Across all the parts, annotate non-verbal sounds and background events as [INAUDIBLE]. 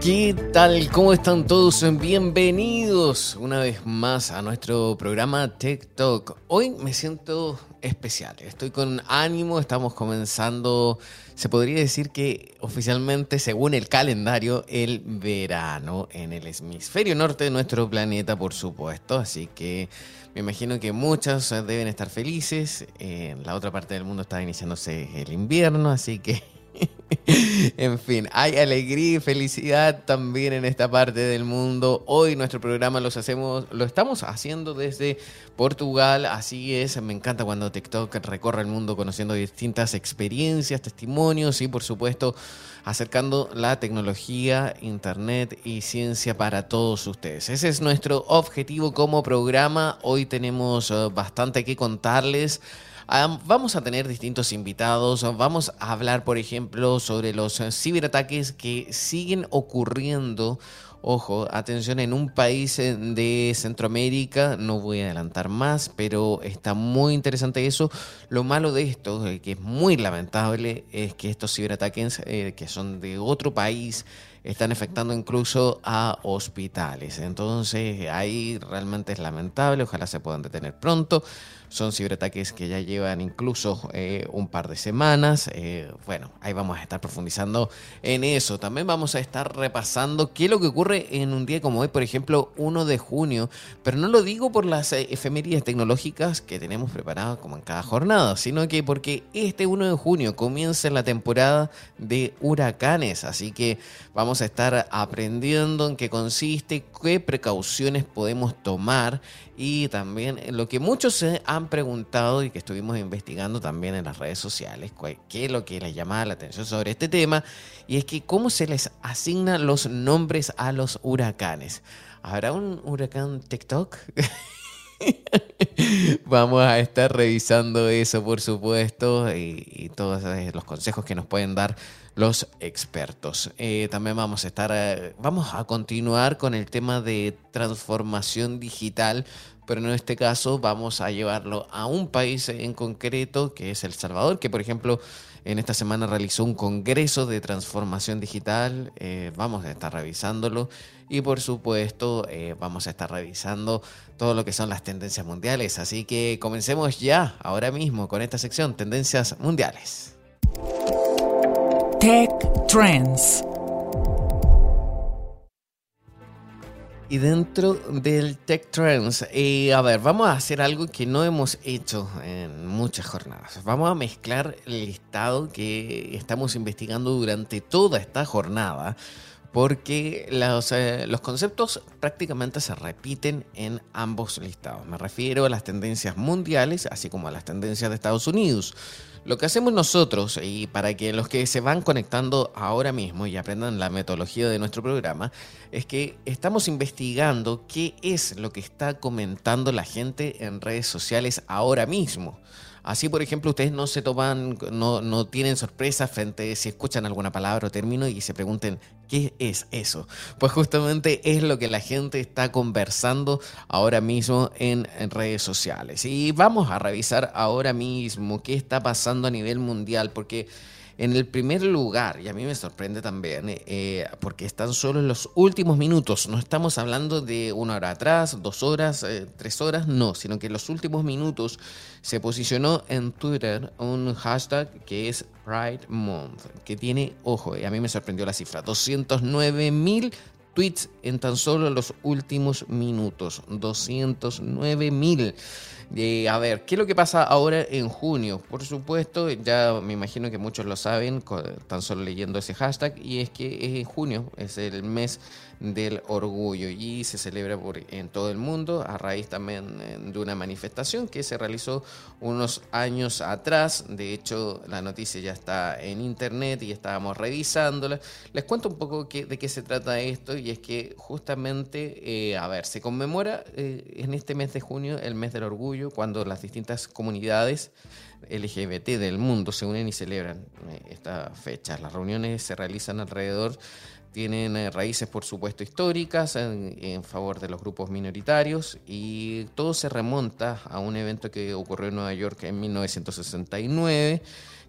¿Qué tal? ¿Cómo están todos? Bienvenidos una vez más a nuestro programa TikTok. Hoy me siento especial, estoy con ánimo, estamos comenzando, se podría decir que oficialmente, según el calendario, el verano en el hemisferio norte de nuestro planeta, por supuesto. Así que me imagino que muchas deben estar felices. En la otra parte del mundo está iniciándose el invierno, así que [LAUGHS] en fin, hay alegría y felicidad también en esta parte del mundo. Hoy nuestro programa los hacemos, lo estamos haciendo desde Portugal, así es, me encanta cuando TikTok recorre el mundo conociendo distintas experiencias, testimonios y por supuesto acercando la tecnología, internet y ciencia para todos ustedes. Ese es nuestro objetivo como programa. Hoy tenemos eh, bastante que contarles vamos a tener distintos invitados, vamos a hablar, por ejemplo, sobre los ciberataques que siguen ocurriendo. Ojo, atención, en un país eh, de Centroamérica, no voy a adelantar más, pero está muy interesante eso. Lo malo de esto, eh, que es muy lamentable, es que estos ciberataques eh, que son de otro país, están afectando incluso a hospitales. Entonces ahí realmente es lamentable, ojalá se puedan detener pronto. Son ciberataques que ya llevan incluso eh, un par de semanas. Eh, bueno, ahí vamos a estar profundizando en eso. También vamos a estar repasando qué es lo que ocurre en un día como hoy, por ejemplo, 1 de junio. Pero no lo digo por las eh, efemérides tecnológicas que tenemos preparadas como en cada jornada, sino que porque este 1 de junio comienza la temporada de huracanes. Así que vamos a estar aprendiendo en qué consiste, qué precauciones podemos tomar y también lo que muchos se han preguntado y que estuvimos investigando también en las redes sociales, qué es lo que les llamaba la atención sobre este tema, y es que cómo se les asignan los nombres a los huracanes. ¿Habrá un huracán TikTok? [LAUGHS] Vamos a estar revisando eso, por supuesto, y, todos los consejos que nos pueden dar los expertos. Eh, también vamos a estar, eh, vamos a continuar con el tema de transformación digital, pero en este caso vamos a llevarlo a un país en concreto, que es El Salvador, que por ejemplo en esta semana realizó un congreso de transformación digital. Eh, vamos a estar revisándolo y por supuesto vamos a estar revisando todo lo que son las tendencias mundiales. Así que comencemos ya, ahora mismo, con esta sección, tendencias mundiales. Tech Trends. Y dentro del Tech Trends, eh, a ver, vamos a hacer algo que no hemos hecho en muchas jornadas. Vamos a mezclar el listado que estamos investigando durante toda esta jornada, porque los, eh, los conceptos prácticamente se repiten en ambos listados. Me refiero a las tendencias mundiales, así como a las tendencias de Estados Unidos. Lo que hacemos nosotros, y para que los que se van conectando ahora mismo y aprendan la metodología de nuestro programa, es que estamos investigando qué es lo que está comentando la gente en redes sociales ahora mismo. Así, por ejemplo, ustedes no se toman, no, no tienen sorpresa frente si escuchan alguna palabra o término y se pregunten, ¿qué es eso? Pues justamente es lo que la gente está conversando ahora mismo en, en redes sociales. Y vamos a revisar ahora mismo qué está pasando a nivel mundial, porque en el primer lugar, y a mí me sorprende también, eh, porque están solo en los últimos minutos, no estamos hablando de una hora atrás, dos horas, eh, tres horas, no, sino que en los últimos minutos se posicionó en Twitter un hashtag que es Pride Month, que tiene, ojo, y a mí me sorprendió la cifra, 209 mil tweets en tan solo los últimos minutos, 209 mil. Eh, a ver, ¿qué es lo que pasa ahora en junio? Por supuesto, ya me imagino que muchos lo saben, tan solo leyendo ese hashtag, y es que en junio es el mes del orgullo y se celebra en todo el mundo a raíz también eh, de una manifestación que se realizó unos años atrás. De hecho, la noticia ya está en internet y estábamos revisándola. Les cuento un poco de qué se trata esto y es que justamente, eh, a ver, se conmemora eh, en este mes de junio el mes del orgullo cuando las distintas comunidades LGBT del mundo se unen y celebran esta fecha. Las reuniones se realizan alrededor tienen eh, raíces, por supuesto, históricas en, favor de los grupos minoritarios y todo se remonta a un evento que ocurrió en Nueva York en 1969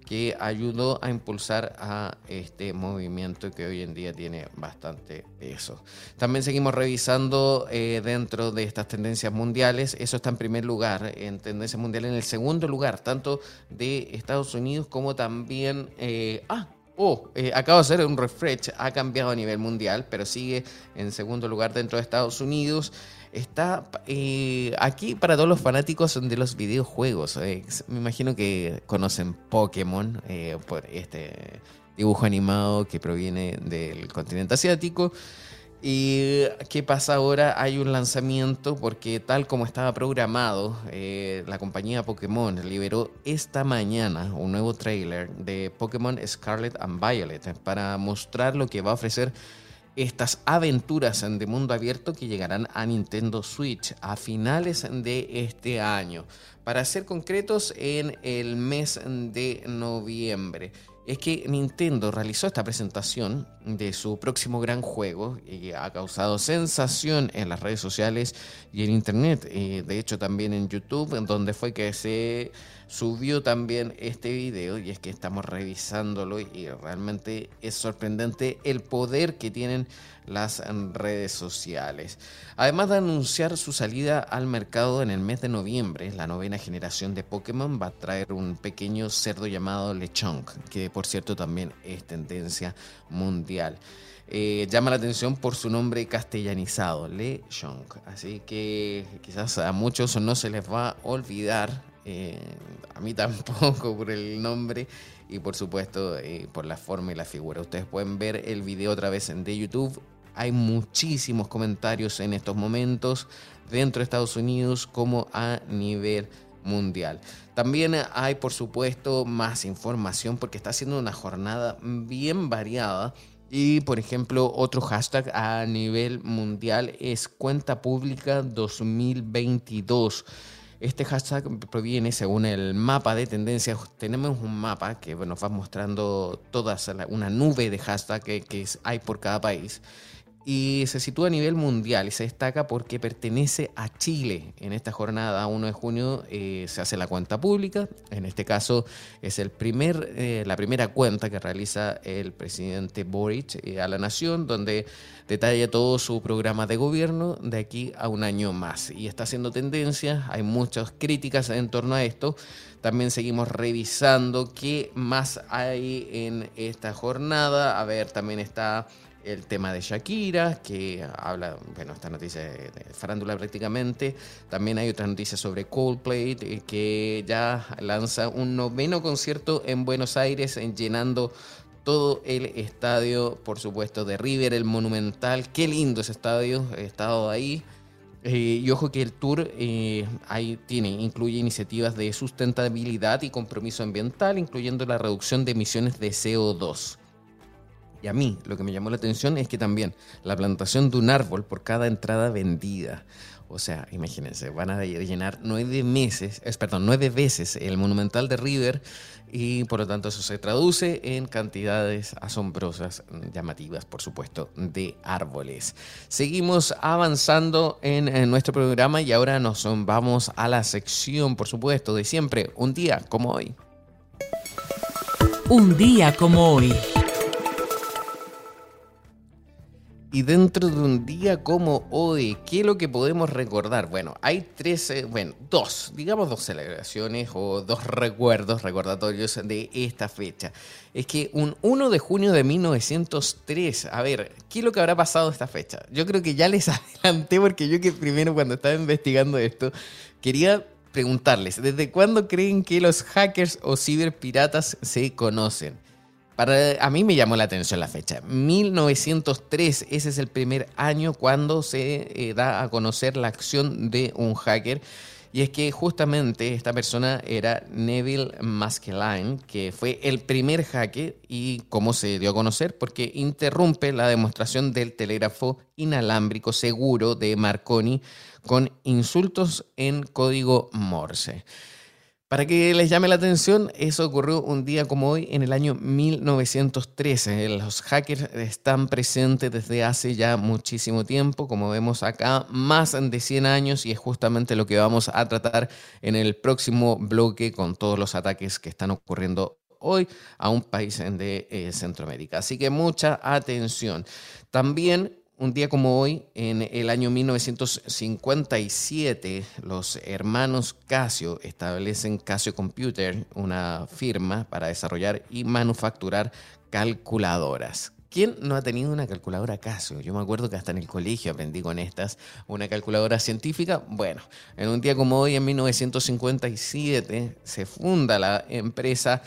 que ayudó a impulsar a este movimiento que hoy en día tiene bastante peso. También seguimos revisando eh, dentro de estas tendencias mundiales, eso está en primer lugar, en tendencias mundiales, en el segundo lugar, tanto de Estados Unidos como también... Eh, ah, Oh, eh, acabo de hacer un refresh, ha cambiado a nivel mundial, pero sigue en segundo lugar dentro de Estados Unidos. Está eh, aquí para todos los fanáticos de los videojuegos. Eh, me imagino que conocen Pokémon por este dibujo animado que proviene del continente asiático. ¿Y qué pasa ahora? Hay un lanzamiento porque tal como estaba programado, eh, la compañía Pokémon liberó esta mañana un nuevo trailer de Pokémon Scarlet and Violet para mostrar lo que va a ofrecer estas aventuras de mundo abierto que llegarán a Nintendo Switch a finales de este año. Para ser concretos, en el mes de noviembre es que Nintendo realizó esta presentación de su próximo gran juego y ha causado sensación en las redes sociales y en internet, y de hecho también en YouTube, en donde fue que se subió también este video y es que estamos revisándolo y realmente es sorprendente el poder que tienen las redes sociales. Además de anunciar su salida al mercado en el mes de noviembre, la novena generación de Pokémon va a traer un pequeño cerdo llamado Lechonk, que por cierto también es tendencia mundial. Eh, llama la atención por su nombre castellanizado, Lechonk. Así que quizás a muchos no se les va a olvidar, eh, a mí [LAUGHS] tampoco por el nombre y por supuesto eh, por la forma y la figura. Ustedes pueden ver el video otra vez de YouTube. Hay muchísimos comentarios en estos momentos dentro de Estados Unidos como a nivel mundial. También hay por supuesto más información porque está siendo una jornada bien variada. Y por ejemplo, otro hashtag a nivel mundial es cuenta pública 2022. Este hashtag proviene según el mapa de tendencias. Tenemos un mapa que nos va mostrando toda una nube de hashtags que, que hay por cada país y se sitúa a nivel mundial y se destaca porque pertenece a Chile. En esta jornada 1 de junio eh, se hace la cuenta pública, en este caso es el primer, eh, la primera cuenta que realiza el presidente Boric eh, a la nación, donde detalla todo su programa de gobierno de aquí a un año más. Y está haciendo tendencia, hay muchas críticas en torno a esto. También seguimos revisando qué más hay en esta jornada. A ver, también está el tema de Shakira, que habla, bueno, esta noticia de, farándula prácticamente. También hay otras noticias sobre Coldplay, que ya lanza un noveno concierto en Buenos Aires, llenando todo el estadio, por supuesto, de River, el Monumental. Qué lindo ese estadio, he estado ahí. Eh, y ojo que el tour eh, ahí tiene, incluye iniciativas de sustentabilidad y compromiso ambiental, incluyendo la reducción de emisiones de CO2. Y a mí lo que me llamó la atención es que también la plantación de un árbol por cada entrada vendida. O sea, imagínense, van a llenar nueve meses, es, perdón, nueve veces el Monumental de River y por lo tanto eso se traduce en cantidades asombrosas, llamativas, por supuesto, de árboles. Seguimos avanzando en, en nuestro programa y ahora nos vamos a la sección, por supuesto, de siempre, un día como hoy. Un día como hoy. Y dentro de un día como hoy, ¿qué es lo que podemos recordar? Bueno, hay tres, eh, bueno, dos, digamos dos celebraciones o dos recuerdos, recordatorios de esta fecha. Es que un 1 de junio de 1903, a ver, ¿qué es lo que habrá pasado esta fecha? Yo creo que ya les [LAUGHS] adelanté porque yo que primero cuando estaba investigando esto, quería preguntarles, ¿desde cuándo creen que los hackers o ciberpiratas se conocen? Para, a mí me llamó la atención la fecha. 1903, ese es el primer año cuando se eh, da a conocer la acción de un hacker y es que justamente esta persona era Neville Maskelyne, que fue el primer hacker y cómo se dio a conocer, porque interrumpe la demostración del telégrafo inalámbrico seguro de Marconi con insultos en código Morse. Para que les llame la atención, eso ocurrió un día como hoy en el año 1913. Los hackers están presentes desde hace ya muchísimo tiempo, como vemos acá, más de 100 años y es justamente lo que vamos a tratar en el próximo bloque con todos los ataques que están ocurriendo hoy a un país de eh, Centroamérica. Así que mucha atención. También un día como hoy, en el año 1957, los hermanos Casio establecen Casio Computer, una firma para desarrollar y manufacturar calculadoras. ¿Quién no ha tenido una calculadora Casio? Yo me acuerdo que hasta en el colegio aprendí con estas una calculadora científica. Bueno, en un día como hoy, en 1957, se funda la empresa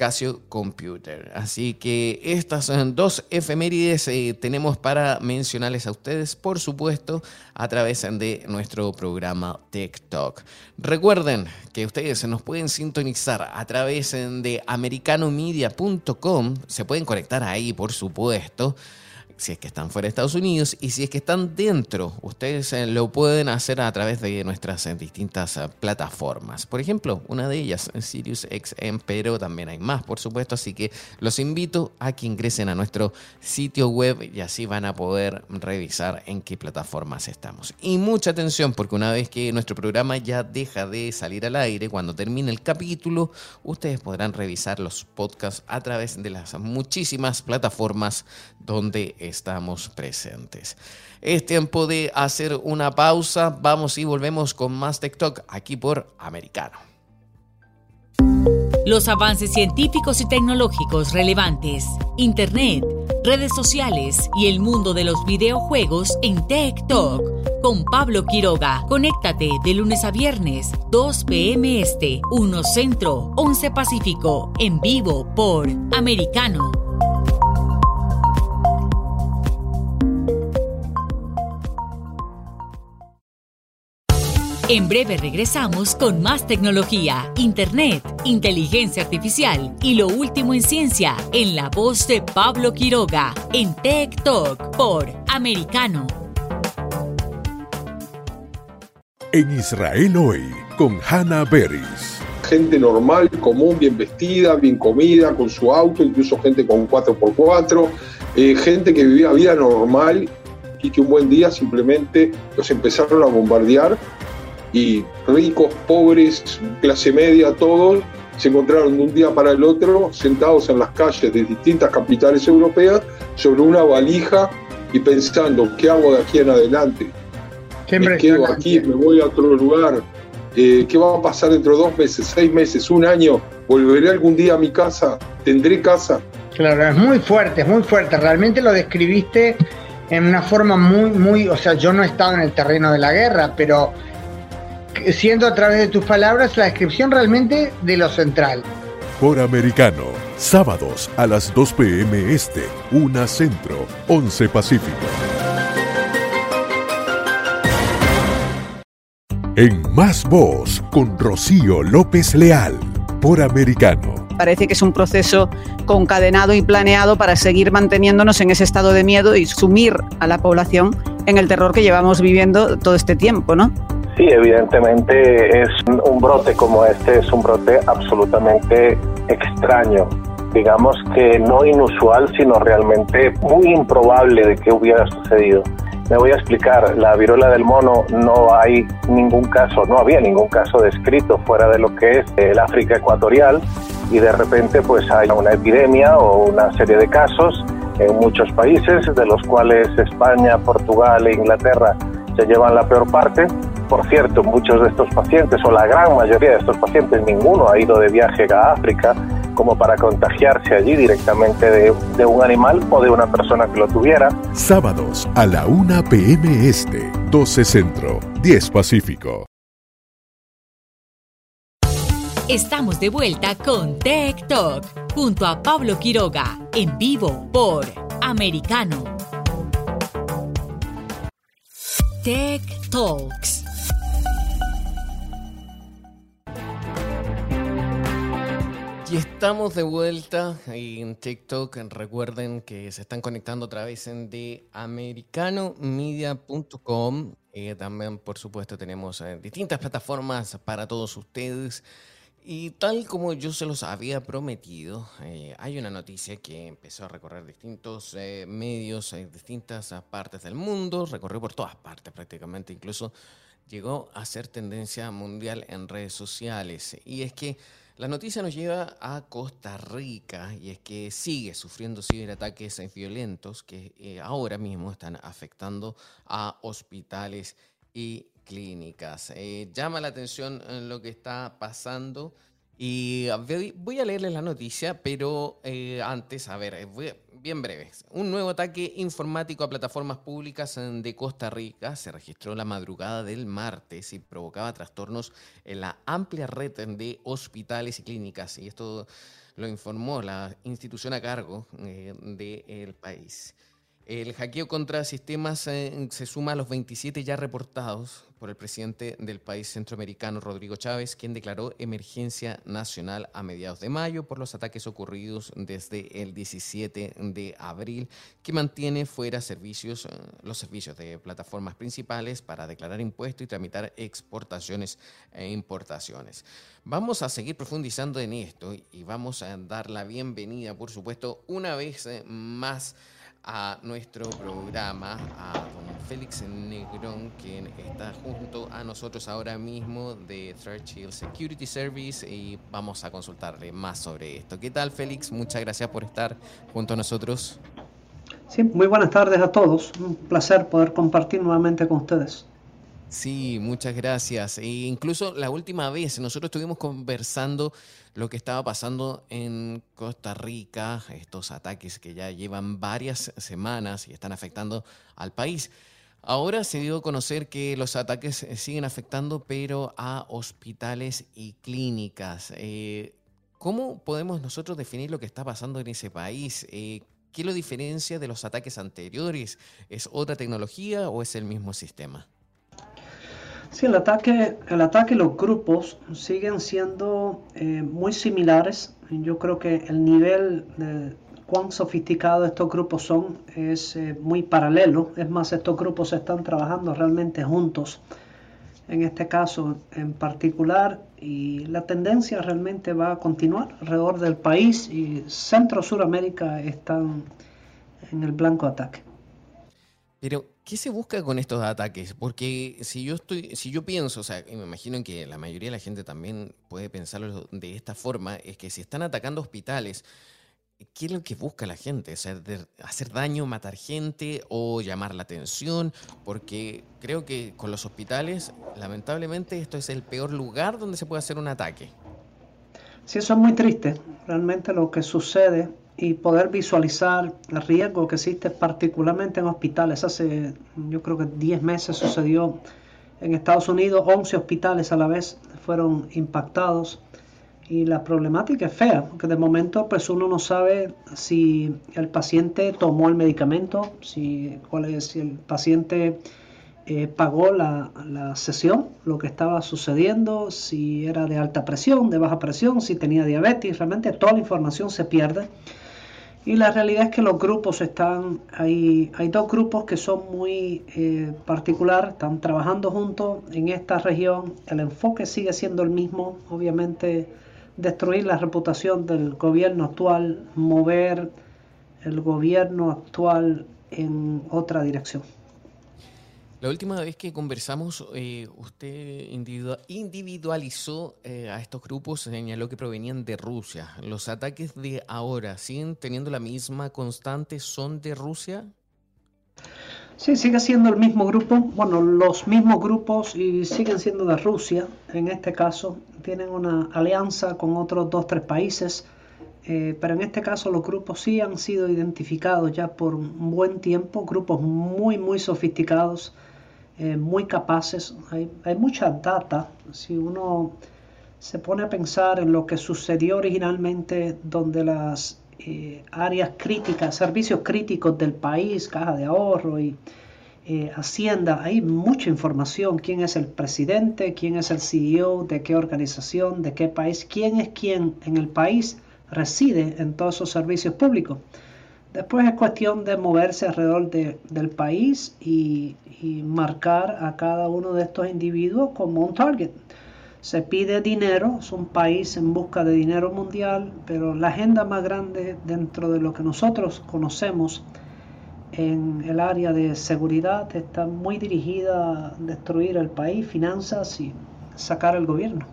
Casio Computer. Así que estas son dos efemérides eh, tenemos para mencionarles a ustedes, por supuesto, a través de nuestro programa TikTok. Recuerden que ustedes nos pueden sintonizar a través de americanomedia.com, se pueden conectar ahí, por supuesto si es que están fuera de Estados Unidos y si es que están dentro, ustedes eh, lo pueden hacer a través de nuestras eh, distintas eh, plataformas. Por ejemplo, una de ellas, Sirius XM, pero también hay más, por supuesto, así que los invito a que ingresen a nuestro sitio web y así van a poder revisar en qué plataformas estamos. Y mucha atención, porque una vez que nuestro programa ya deja de salir al aire, cuando termine el capítulo, ustedes podrán revisar los podcasts a través de las muchísimas plataformas donde estamos presentes. Es tiempo de hacer una pausa. Vamos y volvemos con más TikTok aquí por Americano. Los avances científicos y tecnológicos relevantes, Internet, redes sociales y el mundo de los videojuegos en TikTok. Con Pablo Quiroga, conéctate de lunes a viernes, 2 p.m. Este, 1 Centro, 11 Pacífico, en vivo por Americano En breve regresamos con más tecnología, internet, inteligencia artificial y lo último en ciencia en la voz de Pablo Quiroga en Tech Talk por Americano. En Israel hoy con Hannah Beris. Gente normal, común, bien vestida, bien comida, con su auto, incluso gente con 4x4, eh, gente que vivía vida normal y que un buen día simplemente los empezaron a bombardear y ricos, pobres, clase media, todos se encontraron de un día para el otro sentados en las calles de distintas capitales europeas sobre una valija y pensando, ¿qué hago de aquí en adelante? me quedo aquí, me voy a otro lugar, eh, ¿qué va a pasar dentro de dos meses, seis meses, un año? ¿Volveré algún día a mi casa? ¿Tendré casa? Claro, es muy fuerte, es muy fuerte. Realmente lo describiste en una forma muy, muy, o sea, yo no he estado en el terreno de la guerra, pero siendo a través de tus palabras la descripción realmente de lo central. Por Americano, sábados a las 2 p.m. Este, 1 Centro, 11 Pacífico. En Más Voz con Rocío López Leal, por Americano. Parece que es un proceso concadenado y planeado para seguir manteniéndonos en ese estado de miedo y sumir a la población en el terror que llevamos viviendo todo este tiempo, ¿no? Sí, evidentemente es un brote como este, es un brote absolutamente extraño, digamos que no inusual, sino realmente muy improbable de que hubiera sucedido. Me voy a explicar, la viruela del mono no hay ningún caso, no había ningún caso descrito fuera de lo que es el África ecuatorial y de repente pues hay una epidemia o una serie de casos en muchos países, de los cuales España, Portugal e Inglaterra se llevan la peor parte por cierto, muchos de estos pacientes, o la gran mayoría de estos pacientes, ninguno ha ido de viaje a África como para contagiarse allí directamente de, de un animal o de una persona que lo tuviera. Sábados a la 1 p.m. Este, 12 Centro, 10 Pacífico. Estamos de vuelta con Tech Talk junto a Pablo Quiroga en vivo por Americano. Tech Talks. Y estamos de vuelta en TikTok. Recuerden que se están conectando a través de americanomedia.com. Eh, también, por supuesto, tenemos eh, distintas plataformas para todos ustedes. Y tal como yo se los había prometido, eh, hay una noticia que empezó a recorrer distintos eh, medios en distintas partes del mundo, recorrió por todas partes prácticamente, incluso llegó a ser tendencia mundial en redes sociales. Y es que la noticia nos lleva a Costa Rica y es que sigue sufriendo ciberataques violentos que eh, ahora mismo están afectando a hospitales y clínicas. Eh, llama la atención eh, lo que está pasando y voy a leerles la noticia, pero eh, antes, a ver, bien breve. Un nuevo ataque informático a plataformas públicas de Costa Rica se registró la madrugada del martes y provocaba trastornos en la amplia red de hospitales y clínicas. Y esto lo informó la institución a cargo del país. El hackeo contra sistemas eh, se suma a los 27 ya reportados por el presidente del país centroamericano, Rodrigo Chávez, quien declaró emergencia nacional a mediados de mayo por los ataques ocurridos desde el 17 de abril, que mantiene fuera servicios, eh, los servicios de plataformas principales para declarar impuestos y tramitar exportaciones e importaciones. Vamos a seguir profundizando en esto y vamos a dar la bienvenida, por supuesto, una vez eh, más nuestro programa, a don Félix Negrón, quien está junto a nosotros ahora mismo de Shield Security Service y vamos a consultarle más sobre esto. ¿Qué tal, Félix? Muchas gracias por estar junto a nosotros. Sí, muy buenas tardes a todos. Un placer poder compartir nuevamente con ustedes. Sí, muchas gracias. E incluso la última vez nosotros estuvimos conversando lo que estaba pasando en Costa Rica, estos ataques que ya llevan varias semanas y están afectando al país. Ahora se dio a conocer que los ataques siguen afectando, pero a hospitales y clínicas. Eh, ¿Cómo podemos nosotros definir lo que está pasando en ese país? Eh, ¿Qué lo diferencia de los ataques anteriores? ¿Es otra tecnología o es el mismo sistema? Sí, el ataque, el ataque y los grupos siguen siendo eh, muy similares. Yo creo que el nivel de cuán sofisticados estos grupos son es eh, muy paralelo. Es más, estos grupos están trabajando realmente juntos. En este caso en particular, y la tendencia realmente va a continuar alrededor del país y Centro-Suramérica están en el blanco ataque. Pero ¿Qué se busca con estos ataques? Porque si yo estoy, si yo pienso, o sea, me imagino que la mayoría de la gente también puede pensarlo de esta forma, es que si están atacando hospitales, ¿qué es lo que busca la gente? O sea, ¿Hacer daño, matar gente o llamar la atención? Porque creo que con los hospitales, lamentablemente, esto es el peor lugar donde se puede hacer un ataque. Sí, eso es muy triste. Realmente lo que sucede y poder visualizar el riesgo que existe particularmente en hospitales. Hace yo creo que 10 meses sucedió en Estados Unidos, 11 hospitales a la vez fueron impactados. Y la problemática es fea, porque de momento pues uno no sabe si el paciente tomó el medicamento, si, cuál es, si el paciente eh, pagó la, la, sesión, lo que estaba sucediendo, si era de alta presión, de baja presión, si tenía diabetes, realmente toda la información se pierde y la realidad es que los grupos están, hay, hay dos grupos que son muy eh, particular, están trabajando juntos en esta región. El enfoque sigue siendo el mismo, obviamente destruir la reputación del gobierno actual, mover el gobierno actual en otra dirección. La última vez que conversamos, eh, usted individualizó eh, a estos grupos, señaló que provenían de Rusia. ¿Los ataques de ahora siguen teniendo la misma constante? ¿Son de Rusia? Sí, sigue siendo el mismo grupo. Bueno, los mismos grupos y siguen siendo de Rusia. En este caso, tienen una alianza con otros dos, tres países. Eh, pero en este caso los grupos sí han sido identificados ya por un buen tiempo, grupos muy, muy sofisticados eh, muy capaces. Hay, hay, mucha data. Si uno se pone a pensar en lo que sucedió originalmente donde las eh, áreas críticas, servicios críticos del país, caja de ahorro y eh, Hacienda, hay mucha información, quién es el presidente, quién es el CEO, de qué organización, de qué país, quién es quién en el país reside en todos esos servicios públicos. Después es cuestión de moverse alrededor del país y, y marcar a cada uno de estos individuos como un target se pide dinero, es un país en busca de dinero mundial, pero la agenda más grande dentro de lo que nosotros conocemos en el área de seguridad está muy dirigida a destruir el país, finanzas y sacar el gobierno.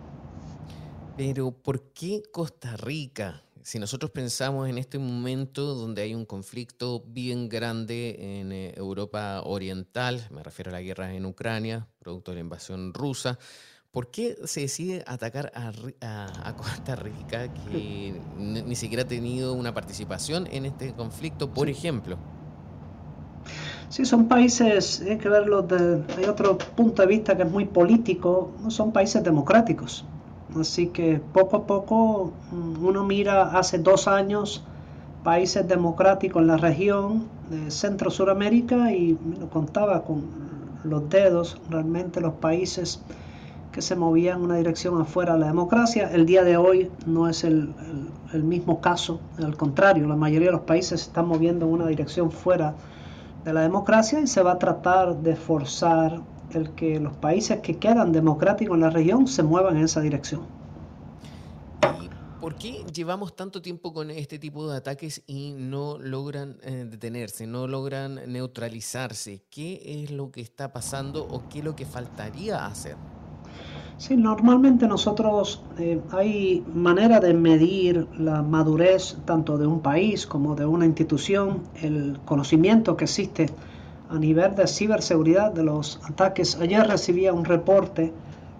Pero ¿por qué Costa Rica? Si nosotros pensamos en este momento donde hay un conflicto bien grande en eh, Europa Oriental, me refiero a la guerra en Ucrania, producto de la invasión rusa, ¿Por qué se decide atacar a, Costa Rica, que ni, siquiera ha tenido una participación en este conflicto, por ejemplo? Sí, son países, hay que verlo desde otro punto de vista que es muy político, no son países democráticos. Así que poco a poco mm, uno mira hace dos años países democráticos en la región de Centro-Suramérica y lo contaba con los dedos realmente los países que se movía en una dirección afuera de la democracia. El día de hoy no es el, mismo caso, al contrario, la mayoría de los países se están moviendo en una dirección fuera de la democracia y se va a tratar de forzar el que los países que quedan democráticos en la región se muevan en esa dirección. ¿Y por qué llevamos tanto tiempo con este tipo de ataques y no logran eh, detenerse, no logran neutralizarse? ¿Qué es lo que está pasando o qué es lo que faltaría hacer? Sí, normalmente nosotros eh, hay manera de medir la madurez tanto de un país como de una institución, el conocimiento que existe a nivel de ciberseguridad de los ataques. Ayer recibía un reporte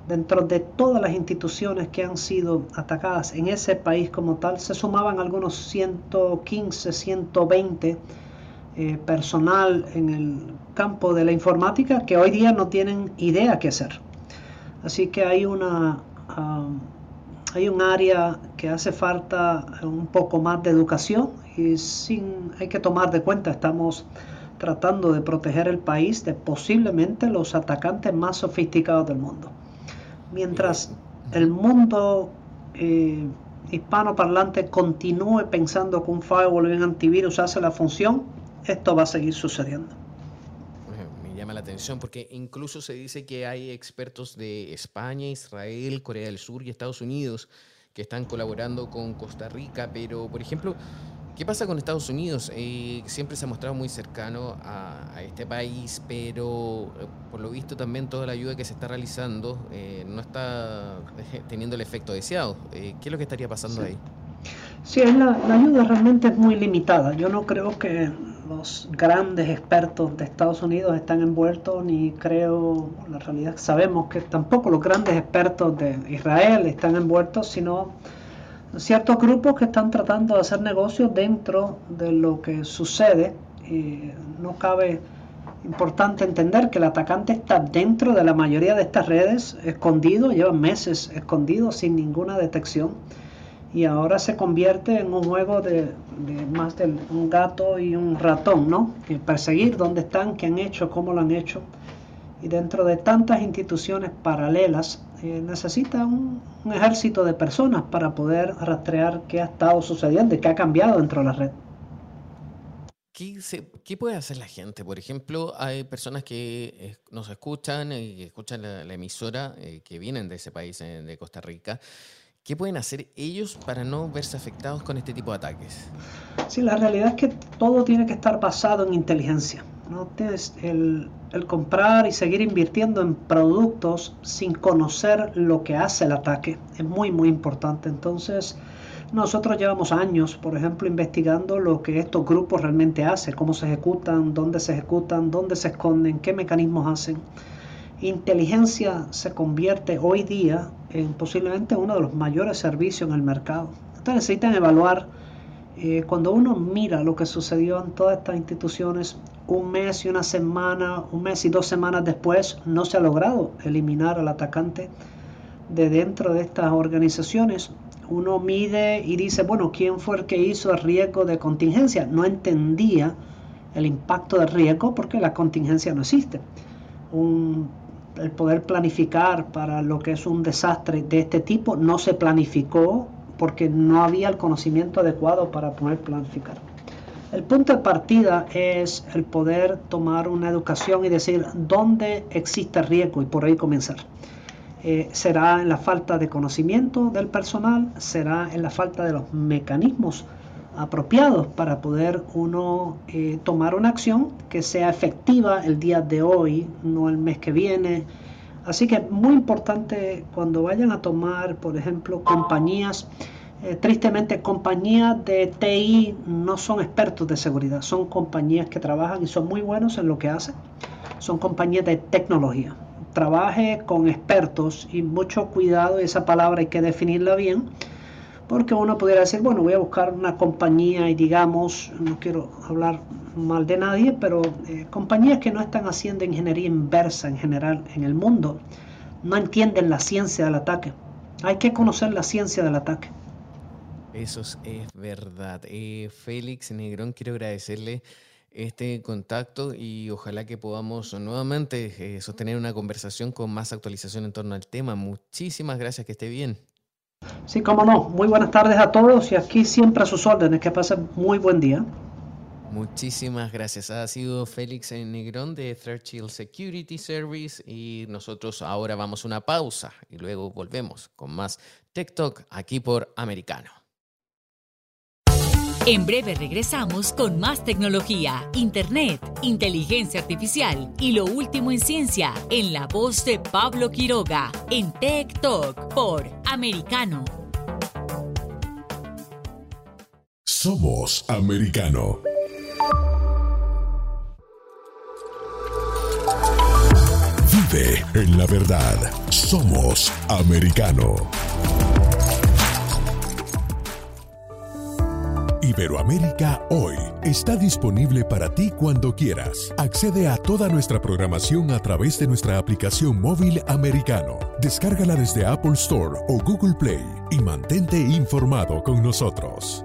dentro de todas las instituciones que han sido atacadas en ese país como tal, se sumaban algunos 115, 120 eh, personal en el campo de la informática que hoy día no tienen idea qué hacer. Así que hay una um, hay un área que hace falta un poco más de educación y sin hay que tomar de cuenta estamos tratando de proteger el país de posiblemente los atacantes más sofisticados del mundo. Mientras el mundo eh, hispanoparlante continúe pensando que un firewall y un antivirus hace la función, esto va a seguir sucediendo llama la atención porque incluso se dice que hay expertos de España, Israel, Corea del Sur y Estados Unidos que están colaborando con Costa Rica, pero por ejemplo, ¿qué pasa con Estados Unidos? Eh, siempre se ha mostrado muy cercano a, este país, pero eh, por lo visto también toda la ayuda que se está realizando eh, no está teniendo el efecto deseado. ¿Qué es lo que estaría pasando ahí? Sí, la, la, ayuda realmente es muy limitada. Yo no creo que los grandes expertos de Estados Unidos están envueltos, ni creo, la realidad sabemos que tampoco los grandes expertos de Israel están envueltos, sino ciertos grupos que están tratando de hacer negocios dentro de lo que sucede. No cabe importante entender que el atacante está dentro de la mayoría de estas redes, escondido, lleva meses escondido sin ninguna detección y ahora se convierte en un juego de, más de un gato y un ratón, ¿no? perseguir dónde están, qué han hecho, cómo lo han hecho. Y dentro de tantas instituciones paralelas, eh, necesita un, ejército de personas para poder rastrear qué ha estado sucediendo y qué ha cambiado dentro de la red. ¿Qué, puede hacer la gente? Por ejemplo, hay personas que eh, nos escuchan y que escuchan la, emisora, eh, que vienen de ese país, de Costa Rica, ¿Qué pueden hacer ellos para no verse afectados con este tipo de ataques? Sí, la realidad es que todo tiene que estar basado en inteligencia. ¿no? El, el comprar y seguir invirtiendo en productos sin conocer lo que hace el ataque es muy, muy importante. Entonces, nosotros llevamos años, por ejemplo, investigando lo que estos grupos realmente hacen, cómo se ejecutan, dónde se ejecutan, dónde se esconden, qué mecanismos hacen inteligencia se convierte hoy día en posiblemente uno de los mayores servicios en el mercado. Entonces necesitan evaluar, eh, cuando uno mira lo que sucedió en todas estas instituciones, un mes y una semana, un mes y dos semanas después, no se ha logrado eliminar al atacante. de dentro de estas organizaciones, uno mide y dice, bueno, ¿quién fue el que hizo el riesgo de contingencia? No entendía el impacto del riesgo porque la contingencia no existe. El poder planificar para lo que es un desastre de este tipo no se planificó porque no había el conocimiento adecuado para poder planificar. El punto de partida es el poder tomar una educación y decir dónde existe riesgo y por ahí comenzar. Eh, será en la falta de conocimiento del personal, será en la falta de los mecanismos apropiados para poder uno eh, tomar una acción que sea efectiva el día de hoy, no el mes que viene. Así que muy importante cuando vayan a tomar, por ejemplo, compañías, eh, tristemente compañías de TI no son expertos de seguridad, son compañías que trabajan y son muy buenos en lo que hacen, son compañías de tecnología trabaje con expertos y mucho cuidado, esa palabra hay que definirla bien, porque uno pudiera decir, bueno, voy a buscar una compañía y digamos, no quiero hablar mal de nadie, pero eh, compañías que no están haciendo ingeniería inversa en general en el mundo, no entienden la ciencia del ataque. Hay que conocer la ciencia del ataque. Eso es, verdad. Eh, Félix Negrón, quiero agradecerle este contacto y ojalá que podamos nuevamente eh, sostener una conversación con más actualización en torno al tema. Muchísimas gracias, que esté bien. Sí, cómo no. Muy buenas tardes a todos y aquí siempre a sus órdenes. Que pasen muy buen día. Muchísimas gracias. Ha sido Félix Negrón de Third Shield Security Service y nosotros ahora vamos a una pausa y luego volvemos con más TikTok aquí por Americano. En breve regresamos con más tecnología, internet, inteligencia artificial y lo último en ciencia en la voz de Pablo Quiroga en Tech Talk por Americano. Somos Americano. Vive en la verdad. Somos Americano. Iberoamérica Hoy está disponible para ti cuando quieras. Accede a toda nuestra programación a través de nuestra aplicación móvil americano. Descárgala desde Apple Store o Google Play y mantente informado con nosotros.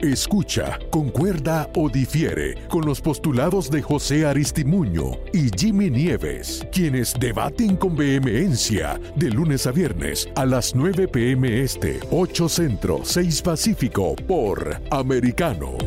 Escucha, concuerda o difiere con los postulados de José Aristimuño y Jimmy Nieves, quienes debaten con vehemencia de lunes a viernes a las 9 pm este, 8 centro, 6 pacífico por Americano.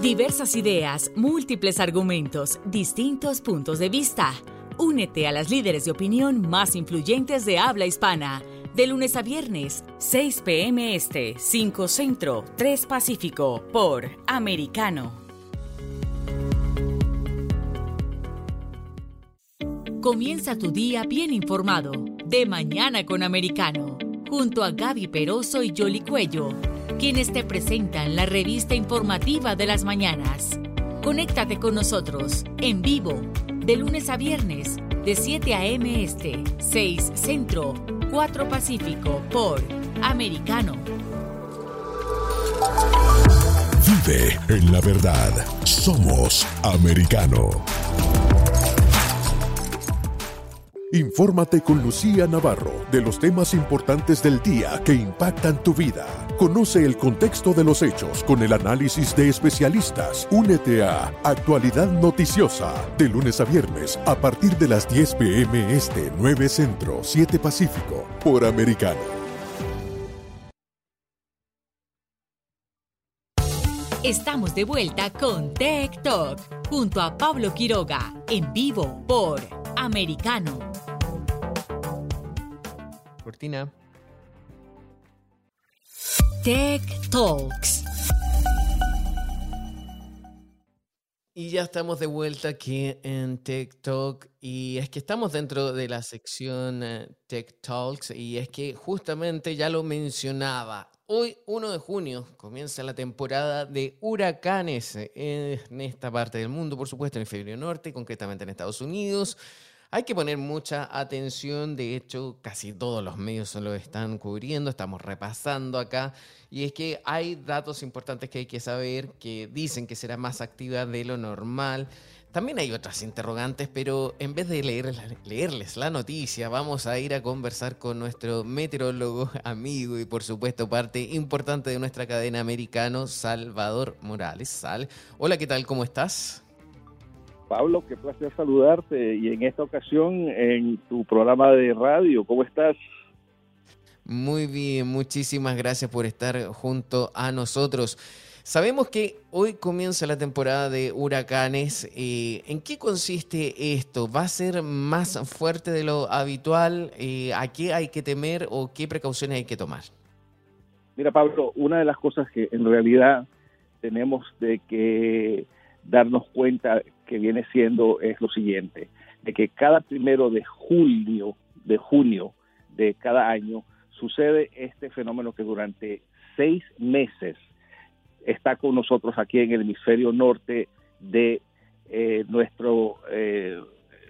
Diversas ideas, múltiples argumentos, distintos puntos de vista. Únete a las líderes de opinión más influyentes de habla hispana de lunes a viernes, 6 p.m. Este, 5 Centro, 3 Pacífico, por Americano. Comienza tu día bien informado, de mañana con Americano, junto a Gaby Peroso y Jolly Cuello, quienes te presentan la revista informativa de las mañanas. Conéctate con nosotros, en vivo, de lunes a viernes, de 7 a.m. Este, 6 Centro, 4 Pacífico por Americano. Vive en la verdad. Somos Americano. Infórmate con Lucía Navarro de los temas importantes del día que impactan tu vida. Conoce el contexto de los hechos con el análisis de especialistas. Únete a Actualidad Noticiosa de lunes a viernes a partir de las 10 pm este 9 Centro 7 Pacífico por Americano. Estamos de vuelta con Tech Talk junto a Pablo Quiroga en vivo por Americano. Cortina. Tech Talks. Y ya estamos de vuelta aquí en TikTok Y es que estamos dentro de la sección eh, Tech Talks y es que justamente ya lo mencionaba. Hoy, 1 de junio, comienza la temporada de huracanes en esta parte del mundo, por supuesto, en el hemisferio norte, concretamente en Estados Unidos. Hay que poner mucha atención, de hecho casi todos los medios lo están cubriendo, estamos repasando acá, y es que hay datos importantes que hay que saber que dicen que será más activa de lo normal. También hay otras interrogantes, pero en vez de leer, leerles la noticia, vamos a ir a conversar con nuestro meteorólogo, [LAUGHS] amigo y por supuesto parte importante de nuestra cadena americano, Salvador Morales. Sal, hola, ¿qué tal? ¿Cómo estás? Pablo, qué placer saludarte y en esta ocasión en tu programa de radio, ¿cómo estás? Muy bien, muchísimas gracias por estar junto a nosotros. Sabemos que hoy comienza la temporada de huracanes. Eh, ¿En qué consiste esto? ¿Va a ser más fuerte de lo habitual? Eh, ¿A qué hay que temer o qué precauciones hay que tomar? Mira, Pablo, una de las cosas que en realidad tenemos de que darnos cuenta que viene siendo es lo siguiente, de que cada primero de julio, de junio de cada año, sucede este fenómeno que durante seis meses está con nosotros aquí en el hemisferio norte de eh, nuestro eh,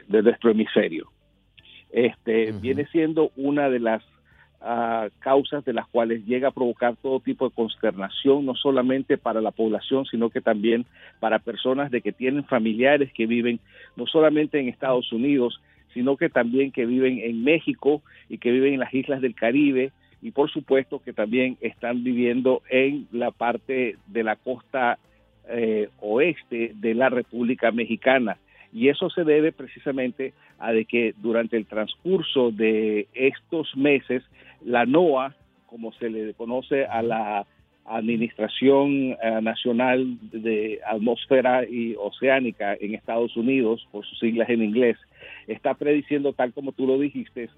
de nuestro hemisferio. Este viene siendo una de las ah, causas de las cuales llega a provocar todo tipo de consternación, no solamente para la población, sino que también para personas de que tienen familiares que viven no solamente en Estados Unidos, sino que también que viven en México y que viven en las islas del Caribe, y por supuesto que también están viviendo en la parte de la costa eh, oeste de la República Mexicana. Y eso se debe precisamente a de que durante el transcurso de estos meses, la NOAA, como se le conoce a la Administración eh, Nacional de Atmósfera y Oceánica en Estados Unidos, por sus siglas en inglés, está prediciendo, tal como tú lo dijiste,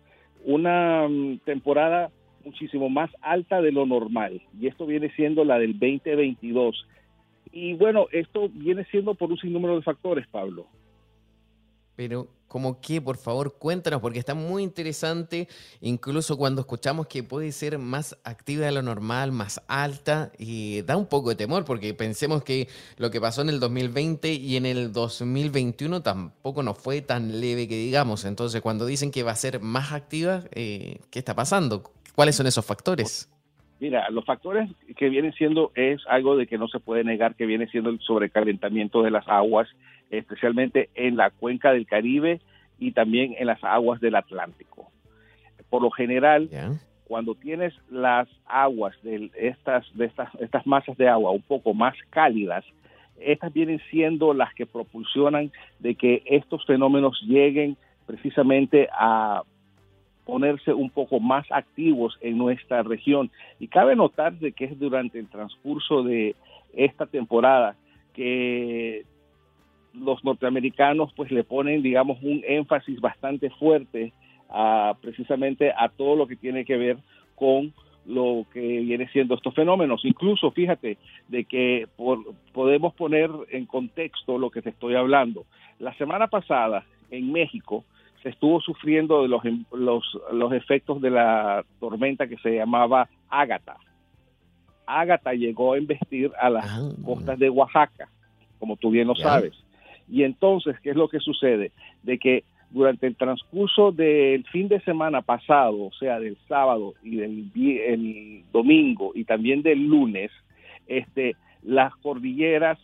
una mm, temporada muchísimo más alta de lo normal y esto viene siendo la del 2022. Y bueno, esto viene siendo por un sinnúmero de factores, Pablo. Pero, como que, por favor, cuéntanos, porque está muy interesante, incluso cuando escuchamos que puede ser más activa de lo normal, más alta, y da un poco de temor, porque pensemos que lo que pasó en el 2020 y en el 2021 tampoco nos fue tan leve que digamos. Entonces, cuando dicen que va a ser más activa, eh, ¿qué está pasando? ¿Cuáles son esos factores? Mira, los factores que vienen siendo es algo de que no se puede negar que viene siendo el sobrecalentamiento de las aguas, especialmente en la cuenca del Caribe y también en las aguas del Atlántico. Por lo general, cuando tienes las aguas de estas, de estas, estas masas de agua un poco más cálidas, estas vienen siendo las que propulsionan de que estos fenómenos lleguen precisamente a ponerse un poco más activos en nuestra región. Y cabe notar de que es durante el transcurso de esta temporada que los norteamericanos pues le ponen digamos un énfasis bastante fuerte a, precisamente a todo lo que tiene que ver con lo que viene siendo estos fenómenos. Incluso, fíjate, de que podemos poner en contexto lo que te estoy hablando. La semana pasada en México se estuvo sufriendo de los, los, los efectos de la tormenta que se llamaba Ágata. Ágata llegó a investir a las ah. costas de Oaxaca, como tú bien lo sabes. Y entonces, ¿qué es lo que sucede? De que durante el transcurso del fin de semana pasado, o sea, del sábado y del el domingo y también del lunes, este, las cordilleras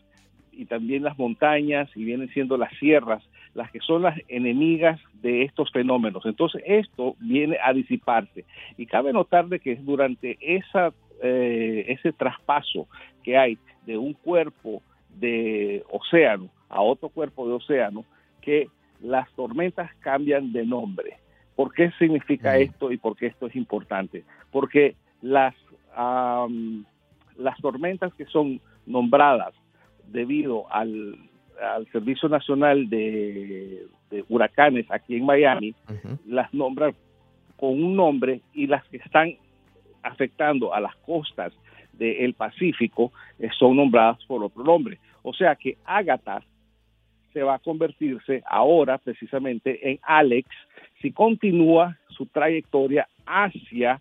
y también las montañas y vienen siendo las sierras las que son las enemigas de estos fenómenos. Entonces esto viene a disiparse y cabe notar de que durante esa, eh, ese traspaso que hay de un cuerpo de océano a otro cuerpo de océano que las tormentas cambian de nombre. ¿Por qué significa esto y por qué esto es importante? Porque las, las tormentas que son nombradas debido al al Servicio Nacional de, Huracanes aquí en Miami, las nombran con un nombre y las que están afectando a las costas del Pacífico eh, son nombradas por otro nombre. O sea que Ágata se va a convertirse ahora precisamente en Alex si continúa su trayectoria hacia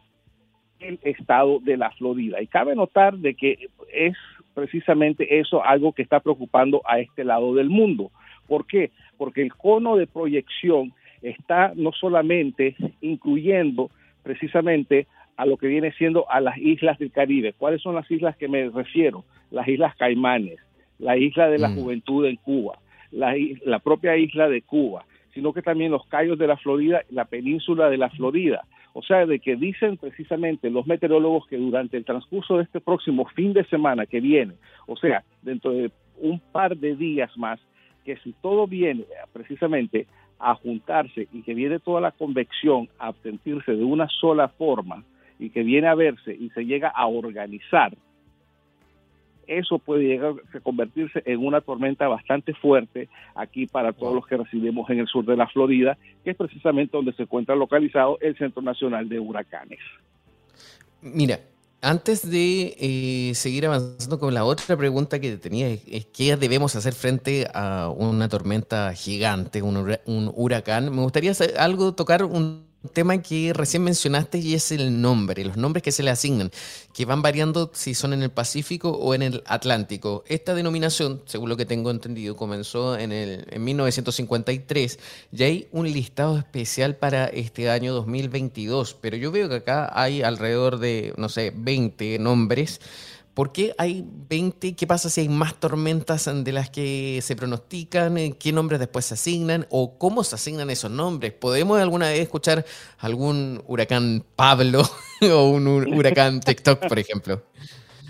el estado de la Florida. Y cabe notar de que es precisamente eso algo que está preocupando a este lado del mundo. ¿Por qué? Porque el cono de proyección está no solamente incluyendo precisamente a lo que viene siendo a las islas del Caribe. ¿Cuáles son las islas que me refiero? Las islas Caimanes, la isla de la mm. juventud en Cuba, la, la propia isla de Cuba, sino que también los Cayos de la Florida, la península de la Florida. O sea, de que dicen precisamente los meteorólogos que durante el transcurso de este próximo fin de semana que viene, o sea, dentro de un par de días más, que si todo viene precisamente a juntarse y que viene toda la convección a sentirse de una sola forma y que viene a verse y se llega a organizar, eso puede llegar a convertirse en una tormenta bastante fuerte aquí para todos los que residimos en el sur de la Florida, que es precisamente donde se encuentra localizado el Centro Nacional de Huracanes. Mira, antes de eh, seguir avanzando con la otra pregunta que tenía, es, qué debemos hacer frente a una tormenta gigante, un, un huracán. Me gustaría hacer algo, tocar un tema que recién mencionaste y es el nombre, los nombres que se le asignan, que van variando si son en el Pacífico o en el Atlántico. Esta denominación, según lo que tengo entendido, comenzó en, el, en 1953 y hay un listado especial para este año 2022, pero yo veo que acá hay alrededor de, no sé, 20 nombres ¿Por qué hay 20? ¿Qué pasa si hay más tormentas de las que se pronostican? ¿Qué nombres después se asignan? ¿O cómo se asignan esos nombres? ¿Podemos alguna vez escuchar algún huracán Pablo [LAUGHS] o un huracán TikTok, por ejemplo?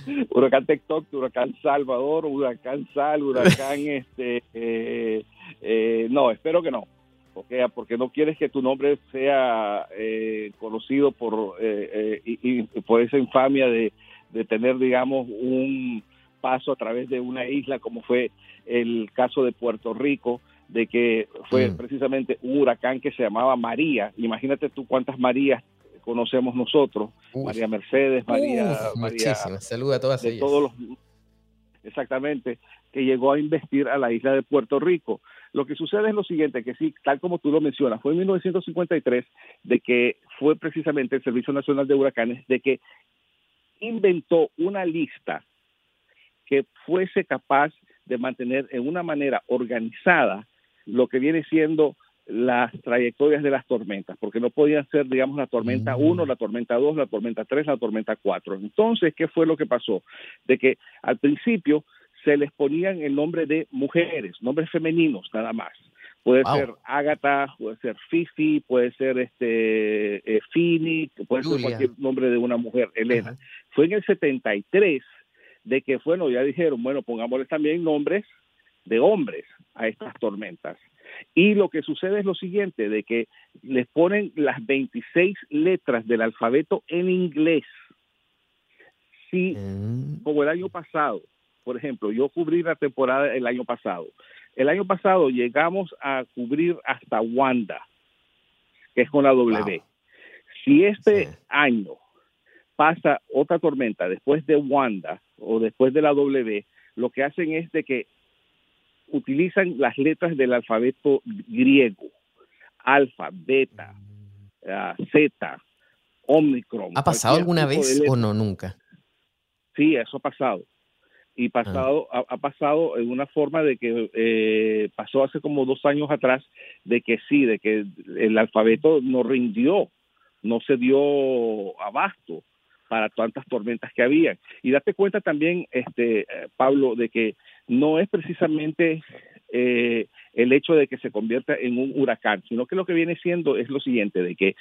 [LAUGHS] Huracán TikTok, huracán Salvador, huracán Sal, huracán [LAUGHS] este... Eh, eh, no, espero que no. Porque, porque no quieres que tu nombre sea eh, conocido por, y por esa infamia de de tener, digamos, un paso a través de una isla, como fue el caso de Puerto Rico, de que fue mm. precisamente un huracán que se llamaba María. Imagínate tú cuántas Marías conocemos nosotros. María Mercedes, María... muchísimas. Saluda a todas ellas. Todos los, exactamente, que llegó a investir a la isla de Puerto Rico. Lo que sucede es lo siguiente, que sí, tal como tú lo mencionas, fue en 1953 de que fue precisamente el Servicio Nacional de Huracanes, de que inventó una lista que fuese capaz de mantener en una manera organizada lo que viene siendo las trayectorias de las tormentas, porque no podían ser, digamos, la tormenta 1, mm. la tormenta 2, la tormenta 3, la tormenta 4. Entonces, ¿qué fue lo que pasó? De que al principio se les ponían el nombre de mujeres, nombres femeninos nada más. Puede ser Agatha, puede ser Fifi, puede ser este eh, Fini, puede ser cualquier nombre de una mujer, Elena. Fue en el 73 de que, bueno, ya dijeron, bueno, pongámosles también nombres de hombres a estas tormentas. Y lo que sucede es lo siguiente, de que les ponen las 26 letras del alfabeto en inglés. Si, mm. como el año pasado, por ejemplo, yo cubrí la temporada el año pasado, el año pasado llegamos a cubrir hasta Wanda, que es con la W. Si este año pasa otra tormenta después de Wanda o después de la W, lo que hacen es de que utilizan las letras del alfabeto griego, alfa, beta, uh, zeta, omicron. ¿Ha pasado alguna vez o no nunca? Sí, eso ha pasado y pasado ha, pasado en una forma de que eh, pasó hace como dos años atrás de que sí, de que el alfabeto no rindió, no se dio abasto para tantas tormentas que había. Y date cuenta también, este Pablo, de que no es precisamente eh, el hecho de que se convierta en un huracán, sino que lo que viene siendo es lo siguiente, de que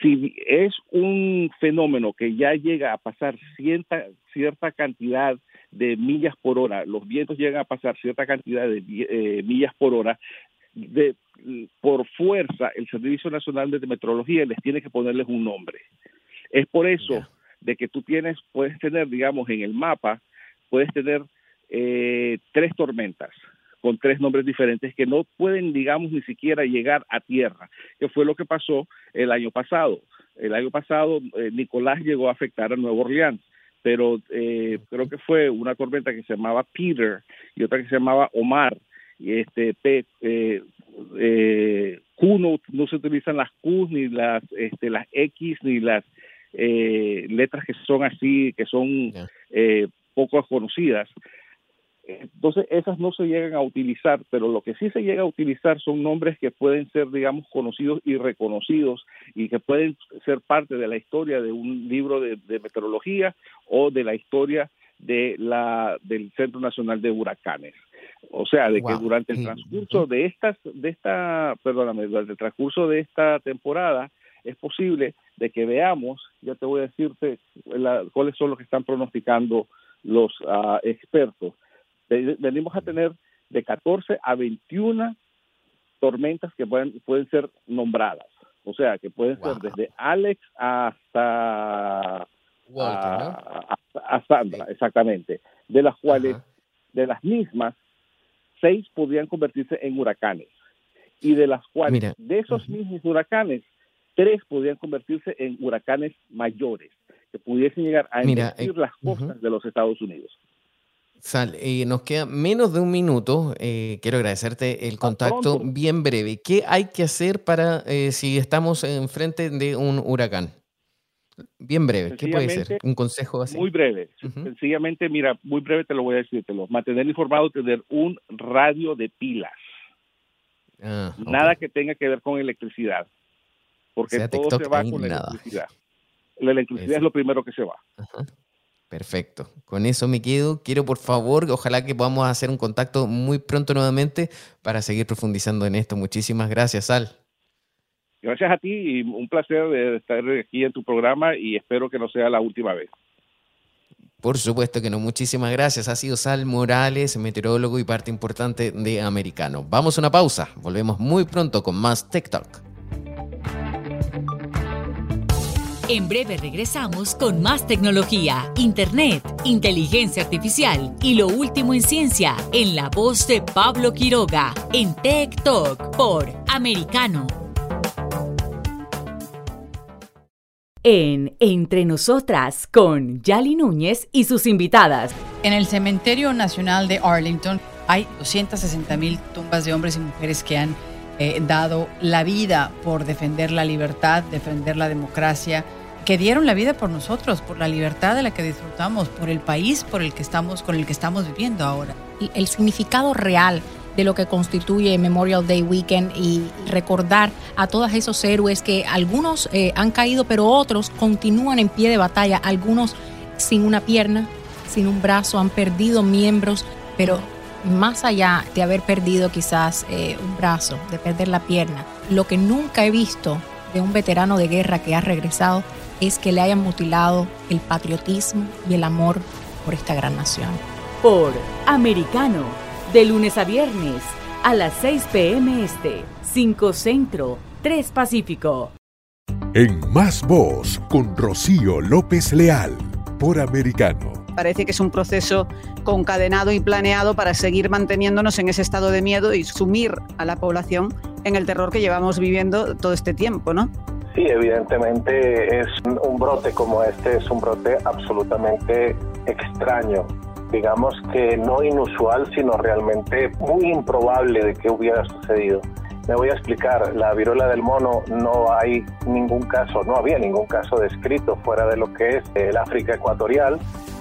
si es un fenómeno que ya llega a pasar cierta, cierta cantidad de millas por hora, los vientos llegan a pasar cierta cantidad de eh, millas por hora, de, por fuerza el Servicio Nacional de Meteorología les tiene que ponerles un nombre. Es por eso de que tú tienes, puedes tener, digamos, en el mapa, puedes tener eh, tres tormentas con tres nombres diferentes que no pueden, digamos, ni siquiera llegar a tierra, que fue lo que pasó el año pasado. El año pasado eh, Nicolás llegó a afectar a Nueva Orleans pero eh, creo que fue una tormenta que se llamaba Peter y otra que se llamaba Omar este, P, eh, eh, Q no, se utilizan las Q ni las, este, las X ni las eh, letras que son así, que son eh, poco conocidas. Entonces, esas no se llegan a utilizar, pero lo que sí se llega a utilizar son nombres que pueden ser, digamos, conocidos y reconocidos y que pueden ser parte de la historia de un libro de, meteorología o de la historia de la, del Centro Nacional de Huracanes. O sea, de que durante el transcurso de estas, de esta, perdóname, durante el transcurso de esta temporada, es posible de que veamos, ya te voy a decirte cuáles son los que están pronosticando los ah, expertos. Venimos a tener de 14 a 21 tormentas que pueden, pueden ser nombradas. O sea, que pueden ser desde Alex hasta, Sandra, exactamente. De las cuales, de las mismas, seis podrían convertirse en huracanes. Y de las cuales, de esos mismos huracanes, tres podrían convertirse en huracanes mayores, que pudiesen llegar a invadir eh, las costas de los Estados Unidos. Sal, eh, nos queda menos de un minuto. Eh, quiero agradecerte el contacto bien breve. ¿Qué hay que hacer para si estamos enfrente de un huracán? Bien breve, ¿qué puede ser? Un consejo así. Muy breve. Sencillamente, mira, muy breve te lo voy a decir. Te lo mantener informado, tener un radio de pilas. Ah, Nada que tenga que ver con electricidad porque todo se va con la electricidad. La electricidad es lo primero que se va. Perfecto. Con eso me quedo. Quiero, por favor, ojalá que podamos hacer un contacto muy pronto nuevamente para seguir profundizando en esto. Muchísimas gracias, Sal. Gracias a ti y un placer estar aquí en tu programa y espero que no sea la última vez. Por supuesto que no. Muchísimas gracias. Ha sido Sal Morales, meteorólogo y parte importante de Americano. Vamos a una pausa. Volvemos muy pronto con más TikTok. En breve regresamos con más tecnología, internet, inteligencia artificial y lo último en ciencia en la voz de Pablo Quiroga en Tech Talk por Americano. En Entre Nosotras con Yali Núñez y sus invitadas. En el Cementerio Nacional de Arlington hay 260 mil tumbas de hombres y mujeres que han eh, dado la vida por defender la libertad, defender la democracia, que dieron la vida por nosotros, por la libertad de la que disfrutamos, por el país por el que estamos, con el que estamos viviendo ahora. El significado real de lo que constituye Memorial Day Weekend y recordar a todos esos héroes que algunos eh, han caído, pero otros continúan en pie de batalla, algunos sin una pierna, sin un brazo, han perdido miembros, pero más allá de haber perdido quizás eh, un brazo, de perder la pierna, lo que nunca he visto de un veterano de guerra que ha regresado es que le hayan mutilado el patriotismo y el amor por esta gran nación. Por Americano, de lunes a viernes, a las 6 p.m. Este, 5 Centro, 3 Pacífico. En Más Voz, con Rocío López Leal, por Americano. Parece que es un proceso concadenado y planeado para seguir manteniéndonos en ese estado de miedo y sumir a la población en el terror que llevamos viviendo todo este tiempo, ¿no? Sí, evidentemente es un brote como este, es un brote absolutamente extraño, digamos que no inusual, sino realmente muy improbable de que hubiera sucedido. Me voy a explicar, la viruela del mono no hay ningún caso, no había ningún caso descrito fuera de lo que es el África ecuatorial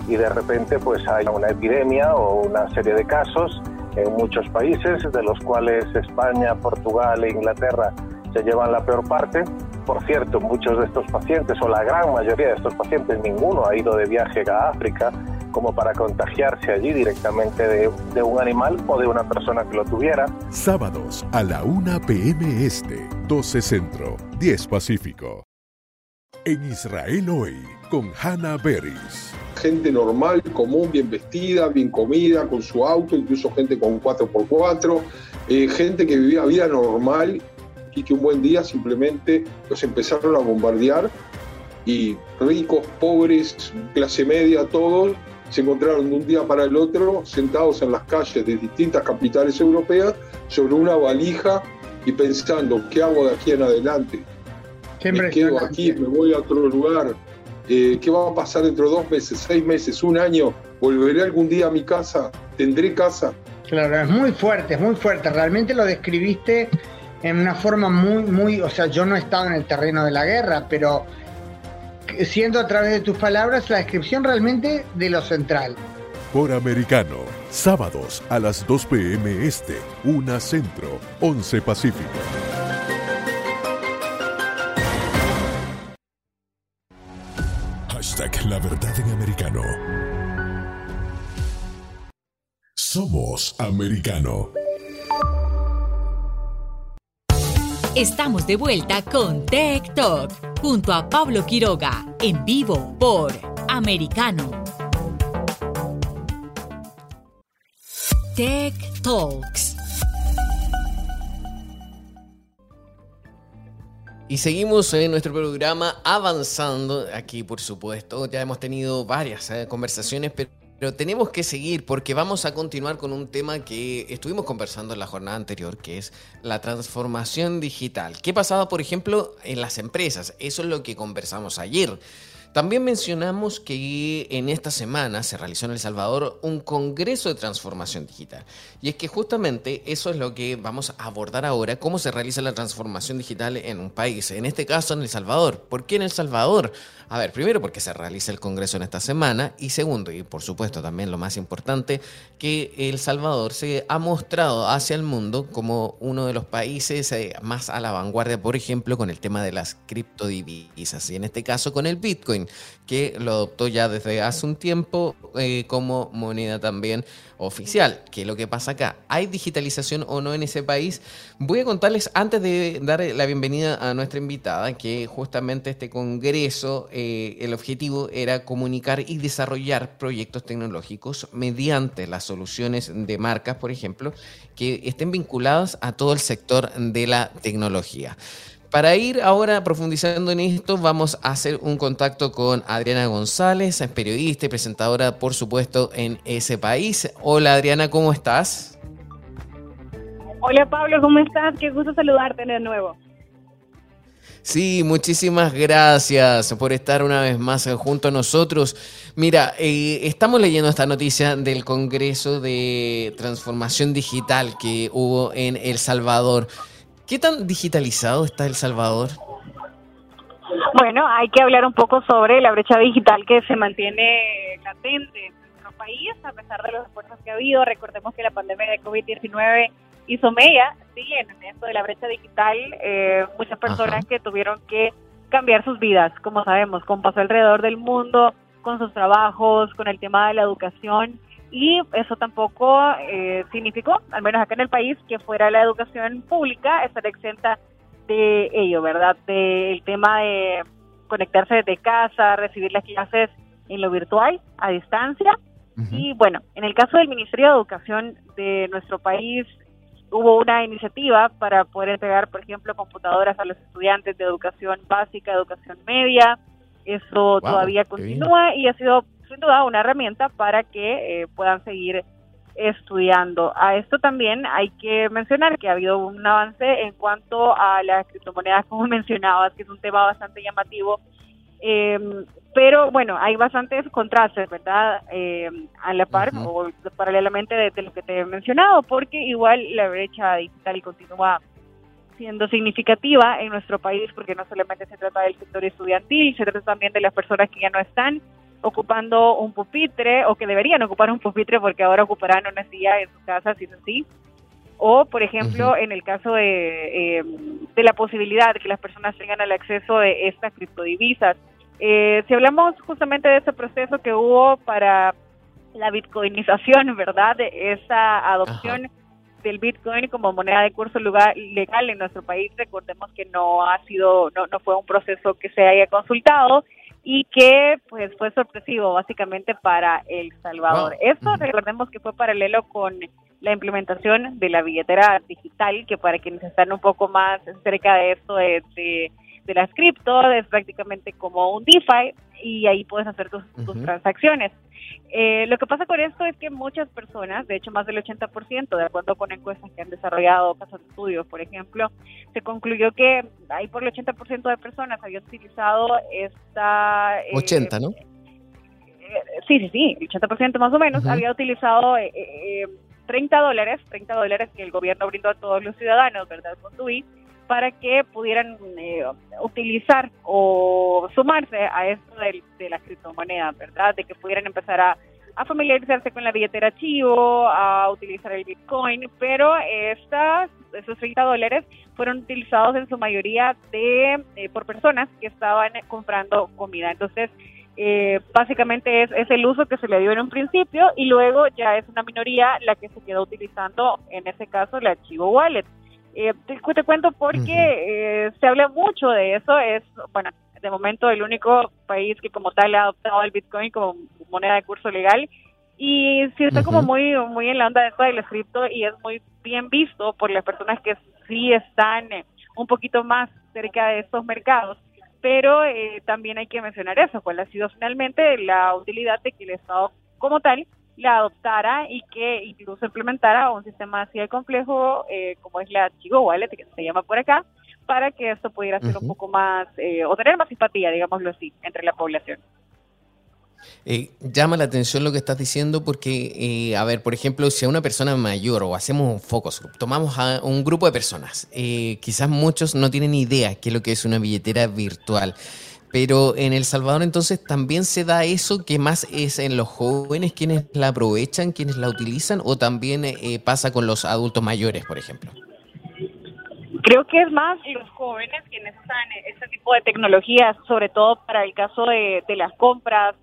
y de repente pues hay una epidemia o una serie de casos en muchos países, de los cuales España, Portugal e Inglaterra se llevan la peor parte. Por cierto, muchos de estos pacientes, o la gran mayoría de estos pacientes, ninguno ha ido de viaje a África como para contagiarse allí directamente de, un animal o de una persona que lo tuviera. Sábados a la 1 p.m. Este, 12 Centro, 10 Pacífico. En Israel hoy, con Hannah Beris gente normal, común, bien vestida, bien comida, con su auto, incluso gente con 4x4, eh, gente que vivía vida normal y que un buen día simplemente los empezaron a bombardear y ricos, pobres, clase media, todos se encontraron de un día para el otro sentados en las calles de distintas capitales europeas sobre una valija y pensando, ¿qué hago de aquí en adelante? Me quedo aquí, me voy a otro lugar, eh, ¿qué va a pasar dentro de dos meses, seis meses, un año? ¿Volveré algún día a mi casa? ¿Tendré casa? Claro, es muy fuerte, es muy fuerte. Realmente lo describiste en una forma muy, muy, o sea, yo no he estado en el terreno de la guerra, pero siendo a través de tus palabras la descripción realmente de lo central. Por Americano, sábados a las 2 p.m. Este, 1 Centro, 11 Pacífico. La Verdad en Americano. Somos Americano. Estamos de vuelta con Tech Talk junto a Pablo Quiroga en vivo por Americano. Tech Talks. Y seguimos en nuestro programa avanzando. Aquí, por supuesto, ya hemos tenido varias eh, conversaciones, pero pero tenemos que seguir porque vamos a continuar con un tema que estuvimos conversando en la jornada anterior, que es la transformación digital. ¿Qué pasaba, por ejemplo, en las empresas? Eso es lo que conversamos ayer. También mencionamos que en esta semana se realizó en El Salvador un Congreso de Transformación Digital. Y es que justamente eso es lo que vamos a abordar ahora, cómo se realiza la transformación digital en un país, en este caso en El Salvador. ¿Por qué en El Salvador? A ver, primero porque se realiza el Congreso en esta semana y segundo, y por supuesto también lo más importante, que El Salvador se ha mostrado hacia el mundo como uno de los países eh, más a la vanguardia, por ejemplo, con el tema de las criptodivisas y en este caso con el Bitcoin, que lo adoptó ya desde hace un tiempo eh, como moneda también oficial. ¿Qué es lo que pasa acá? ¿Hay digitalización o no en ese país? Voy a contarles antes de dar la bienvenida a nuestra invitada que justamente este congreso, eh, el objetivo era comunicar y desarrollar proyectos tecnológicos mediante las soluciones de marcas, por ejemplo, que estén vinculadas a todo el sector de la tecnología. Para ir ahora profundizando en esto, vamos a hacer un contacto con Adriana González, periodista y presentadora, por supuesto, en ese país. Hola Adriana, ¿cómo estás? Hola Pablo, ¿cómo estás? Qué gusto saludarte de nuevo. Sí, muchísimas gracias por estar una vez más junto a nosotros. Mira, eh, estamos leyendo esta noticia del Congreso de Transformación Digital que hubo en El Salvador. ¿Qué tan digitalizado está El Salvador? Bueno, hay que hablar un poco sobre la brecha digital que se mantiene latente en nuestro país, a pesar de los esfuerzos que ha habido. Recordemos que la pandemia de COVID-19 hizo mella, sí, en esto de la brecha digital, eh, muchas personas que tuvieron que cambiar sus vidas, como sabemos, con paso alrededor del mundo, con sus trabajos, con el tema de la educación y eso tampoco eh, significó, al menos acá en el país, que fuera la educación pública estar exenta de ello, ¿verdad? Del tema de conectarse desde casa, recibir las clases en lo virtual, a distancia. Y bueno, en el caso del Ministerio de Educación de nuestro país, hubo una iniciativa para poder entregar, por ejemplo, computadoras a los estudiantes de educación básica, educación media. Eso todavía continúa y ha sido sin duda una herramienta para que eh, puedan seguir estudiando. A esto también hay que mencionar que ha habido un avance en cuanto a las criptomonedas, como [LAUGHS] mencionabas, que es un tema bastante llamativo. Em, pero bueno, hay bastantes contrastes, ¿verdad? Em, a la par o paralelamente de, lo que te he mencionado, porque igual la brecha digital continúa siendo significativa en nuestro país, porque no solamente se trata del sector estudiantil, se trata también de las personas que ya no están ocupando un pupitre o que deberían ocupar un pupitre porque ahora ocuparán una silla en su casa, si es así. O, por ejemplo, en el caso de, eh, de la posibilidad de que las personas tengan el acceso de estas criptodivisas. Eh, si hablamos justamente de ese proceso que hubo para la bitcoinización, [LAUGHS] ¿verdad? De esa adopción del bitcoin como moneda de curso legal en nuestro país, recordemos que no ha sido, no, no fue un proceso que se haya consultado y que pues fue sorpresivo básicamente para El Salvador. Esto recordemos que fue paralelo con la implementación de la billetera digital, que para quienes están un poco más cerca de esto de, de, las cripto, es prácticamente como un DeFi y ahí puedes hacer tus, tus transacciones. Eh, lo que pasa con esto es que muchas personas, de hecho más del 80%, de acuerdo con encuestas que han desarrollado casos de estudios, por ejemplo, se concluyó que ahí por el 80% de personas habían utilizado esta... 80, eh, ¿no? Eh, sí, sí, sí, el 80% más o menos había utilizado 30 dólares, 30 dólares que el gobierno brindó a todos los ciudadanos, ¿verdad? Con TUI, para que pudieran eh, utilizar o sumarse a esto de, de la criptomoneda, ¿verdad? De que pudieran empezar a, familiarizarse con la billetera Chivo, a utilizar el Bitcoin, pero estas, esos 30 dólares fueron utilizados en su mayoría de eh, por personas que estaban comprando comida. Entonces, eh, básicamente es, es, el uso que se le dio en un principio y luego ya es una minoría la que se quedó utilizando, en ese caso, el archivo wallet. Eh, te, cuento porque eh, se habla mucho de eso, es, bueno, de momento el único país que como tal ha adoptado el Bitcoin como moneda de curso legal. Y sí está como muy muy en la onda de esto del cripto y es muy bien visto por las personas que sí están un poquito más cerca de estos mercados. Pero eh, también hay que mencionar eso, cuál ha sido finalmente la utilidad de que el Estado como tal la adoptara y que incluso implementara un sistema así de complejo eh, como es la Chigo Wallet, que se llama por acá, para que esto pudiera ser un poco más, eh, o tener más simpatía, digámoslo así, entre la población. Eh, llama la atención lo que estás diciendo porque, eh, a ver, por ejemplo, si a una persona mayor o hacemos un focus group, tomamos a un grupo de personas, eh, quizás muchos no tienen idea qué es lo que es una billetera virtual. Pero en El Salvador entonces también se da eso que más es en los jóvenes quienes la aprovechan, quienes la utilizan, o también pasa con los adultos mayores, por ejemplo. Creo que es más los jóvenes quienes usan este tipo de tecnologías, sobre todo para el caso de, de las compras,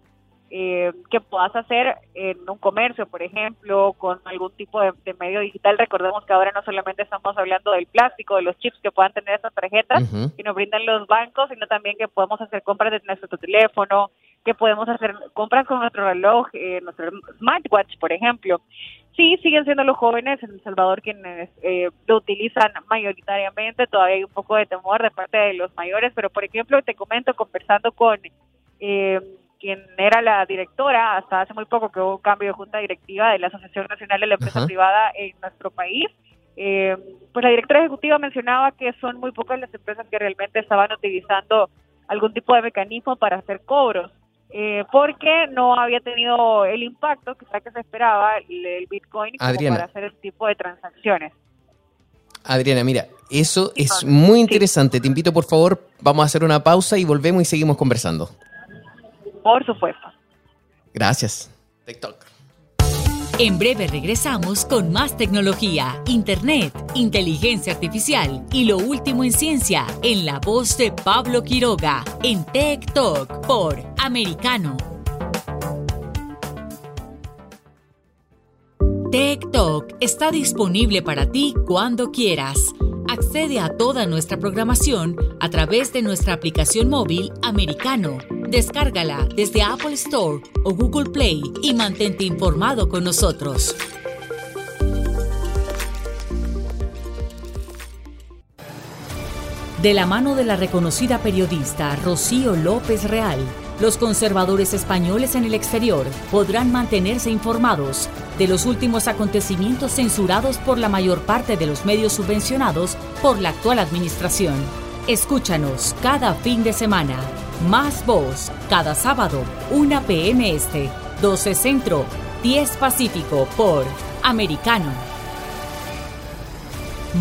eh, que puedas hacer en un comercio, por ejemplo, con algún tipo de, medio digital. Recordemos que ahora no solamente estamos hablando del plástico, de los chips que puedan tener esas tarjetas que nos brindan los bancos, sino también que podemos hacer compras desde nuestro teléfono, que podemos hacer compras con nuestro reloj, eh, nuestro smartwatch, por ejemplo. Sí, siguen siendo los jóvenes en El Salvador quienes eh, lo utilizan mayoritariamente. Todavía hay un poco de temor de parte de los mayores, pero por ejemplo, te comento, conversando con eh, quien era la directora hasta hace muy poco que hubo un cambio de junta directiva de la Asociación Nacional de la Empresa Privada en nuestro país. Eh, pues la directora ejecutiva mencionaba que son muy pocas las empresas que realmente estaban utilizando algún tipo de mecanismo para hacer cobros, eh, porque no había tenido el impacto quizá que se esperaba el, Bitcoin para hacer ese tipo de transacciones. Adriana, mira, eso es muy interesante. Te invito, por favor, vamos a hacer una pausa y volvemos y seguimos conversando. Por supuesto. Gracias. TikTok. En breve regresamos con más tecnología, internet, inteligencia artificial y lo último en ciencia en la voz de Pablo Quiroga en Tech Talk por Americano. Tech Talk está disponible para ti cuando quieras. Accede a toda nuestra programación a través de nuestra aplicación móvil Americano Descárgala desde Apple Store o Google Play y mantente informado con nosotros. De la mano de la reconocida periodista Rocío López Real, los conservadores españoles en el exterior podrán mantenerse informados de los últimos acontecimientos censurados por la mayor parte de los medios subvencionados por la actual administración. Escúchanos cada fin de semana más Voz, cada sábado, 1 p.m. Este, 12 Centro, 10 Pacífico por Americano.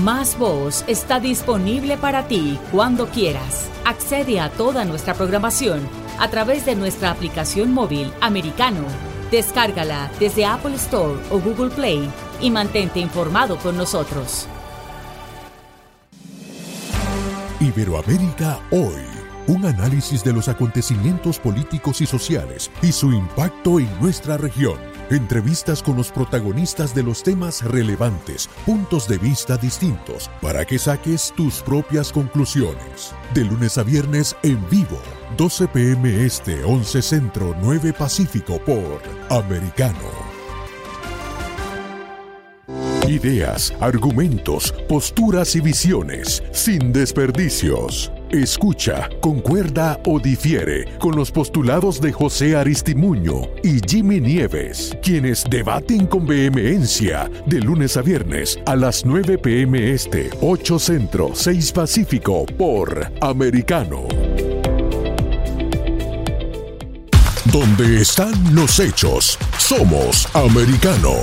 Más Voz está disponible para ti cuando quieras. Accede a toda nuestra programación a través de nuestra aplicación móvil Americano. Descárgala desde Apple Store o Google Play y mantente informado con nosotros. Iberoamérica hoy un análisis de los acontecimientos políticos y sociales y su impacto en nuestra región. Entrevistas con los protagonistas de los temas relevantes, puntos de vista distintos, para que saques tus propias conclusiones. De lunes a viernes en vivo, 12 pm este, 11 centro, 9 pacífico por Americano. Ideas, argumentos, posturas y visiones, sin desperdicios. Escucha, concuerda o difiere con los postulados de José Aristimuño y Jimmy Nieves, quienes debaten con vehemencia de lunes a viernes a las 9 pm este, 8 centro, 6 pacífico por Americano. Donde están los hechos, somos americano.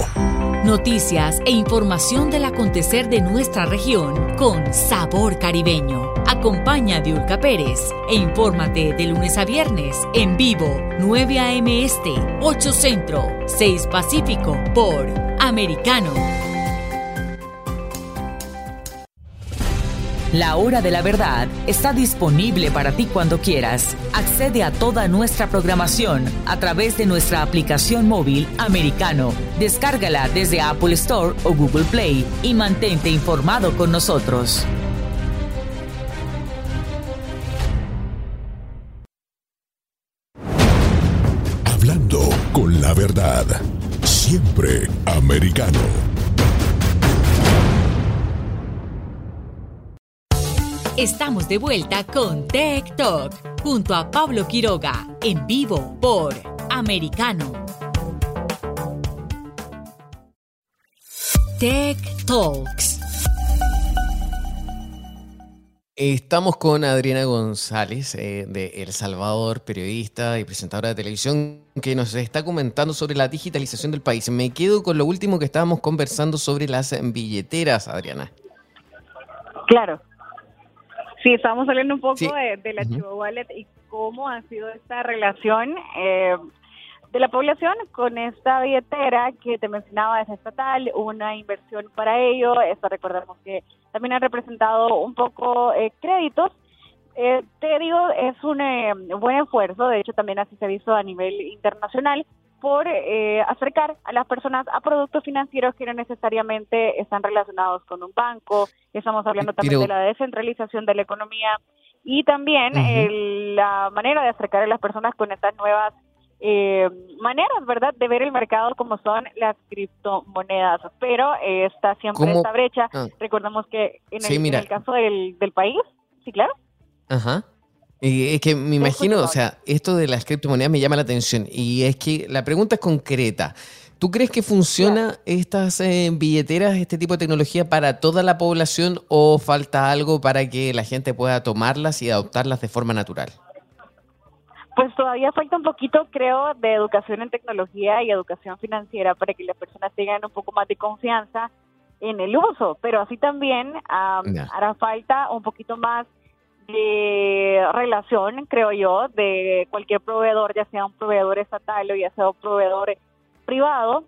Noticias e información del acontecer de nuestra región con sabor caribeño. Acompaña a Diulca Pérez e infórmate de lunes a viernes en vivo 9 a.m. Este, 8 Centro, 6 Pacífico por Americano. La hora de la verdad está disponible para ti cuando quieras. Accede a toda nuestra programación a través de nuestra aplicación móvil americano. Descárgala desde Apple Store o Google Play y mantente informado con nosotros. Con la verdad. Siempre americano. Estamos de vuelta con Tech Talk junto a Pablo Quiroga en vivo por Americano. Tech Talks. Estamos con Adriana González eh, de El Salvador, periodista y presentadora de televisión, que nos está comentando sobre la digitalización del país. Me quedo con lo último que estábamos conversando sobre las billeteras, Adriana. Claro. Sí, estábamos hablando un poco de, de, la Chivo Wallet y cómo ha sido esta relación eh, de la población con esta billetera que te mencionaba es estatal, una inversión para ello. Esto recordemos que también ha representado un poco eh, créditos. Eh, te digo, es un eh, buen esfuerzo, de hecho también así se ha visto a nivel internacional, por eh, acercar a las personas a productos financieros que no necesariamente están relacionados con un banco. Estamos hablando también de la descentralización de la economía y también la manera de acercar a las personas con estas nuevas eh, maneras, ¿verdad?, de ver el mercado como son las criptomonedas. Pero eh, está siempre esta brecha. Ah. Recordemos que en el, en el caso del, del país, sí, claro. Ajá. Y es que me imagino, o sea, esto de las criptomonedas me llama la atención. Y es que la pregunta es concreta. ¿Tú crees que funciona estas eh, billeteras, este tipo de tecnología para toda la población o falta algo para que la gente pueda tomarlas y adoptarlas de forma natural? Pues todavía falta un poquito, creo, de educación en tecnología y educación financiera para que las personas tengan un poco más de confianza en el uso, pero así también hará falta un poquito más de relación, creo yo, de cualquier proveedor, ya sea un proveedor estatal o ya sea un proveedor privado,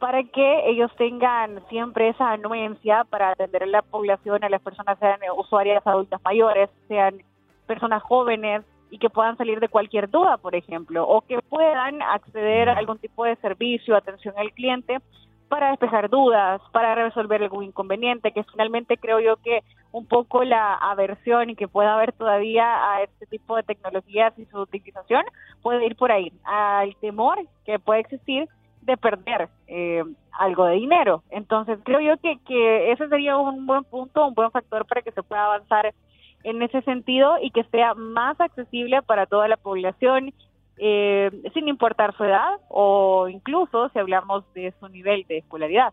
para que ellos tengan siempre esa anuencia para atender a la población, a las personas sean usuarias adultas mayores, sean personas jóvenes y que puedan salir de cualquier duda, por ejemplo, o que puedan acceder a algún tipo de servicio, atención al cliente para despejar dudas, para resolver algún inconveniente, que finalmente creo yo que un poco la aversión y que pueda haber todavía a este tipo de tecnologías y su utilización puede ir por ahí, al temor que puede existir de perder eh, algo de dinero. Entonces creo yo que, que ese sería un buen punto, un buen factor para que se pueda avanzar en ese sentido y que sea más accesible para toda la población eh, sin importar su edad o incluso si hablamos de su nivel de escolaridad.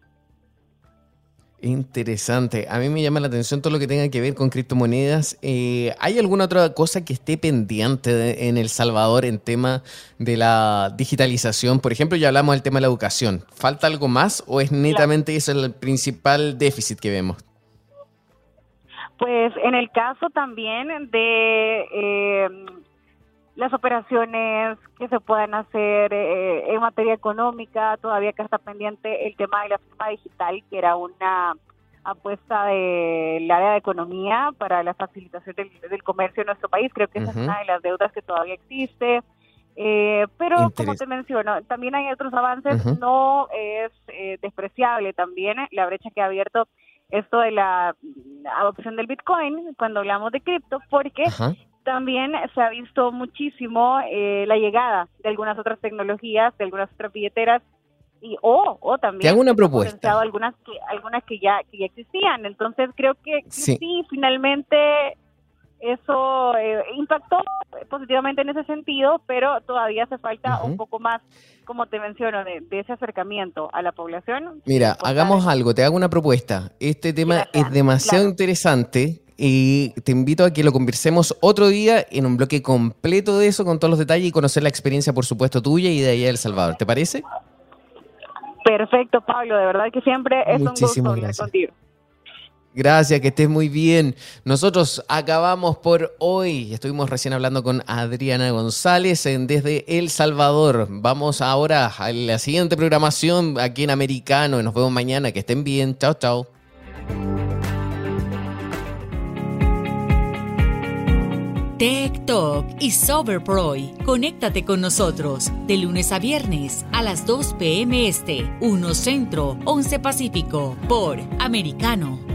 Interesante. A mí me llama la atención todo lo que tenga que ver con criptomonedas. Eh, ¿Hay alguna otra cosa que esté pendiente en El Salvador en tema de la digitalización? Por ejemplo, ya hablamos del tema de la educación. ¿Falta algo más o es netamente eso el principal déficit que vemos? Pues en el caso también de eh, las operaciones que se puedan hacer eh, en materia económica, todavía que está pendiente el tema de la firma digital, que era una apuesta del área de economía para la facilitación del, comercio en nuestro país. Creo que esa es una de las deudas que todavía existe. Eh, pero como te menciono, también hay otros avances, no es eh, despreciable también la brecha que ha abierto esto de la adopción del Bitcoin cuando hablamos de cripto, porque también se ha visto muchísimo eh, la llegada de algunas otras tecnologías, de algunas otras billeteras y o, o también Te hago una propuesta. algunas que algunas que ya que ya existían. Entonces creo que sí, finalmente eso eh, impactó positivamente en ese sentido, pero todavía hace falta un poco más, como te menciono, de, ese acercamiento a la población. Mira, hagamos algo, te hago una propuesta. Este tema es demasiado interesante Y te invito a que lo conversemos otro día en un bloque completo de eso, con todos los detalles y conocer la experiencia, por supuesto, tuya y de allá de El Salvador. ¿Te parece? Perfecto, Pablo. De verdad que siempre es un gusto estar contigo. Gracias, que estés muy bien. Nosotros acabamos por hoy. Estuvimos recién hablando con Adriana González desde El Salvador. Vamos ahora a la siguiente programación aquí en Americano. Nos vemos mañana. Que estén bien. Chao, chao. Tech Talk y Soberproy. Conéctate con nosotros de lunes a viernes a las 2 p.m. Este, 1 Centro, 11 Pacífico, por Americano.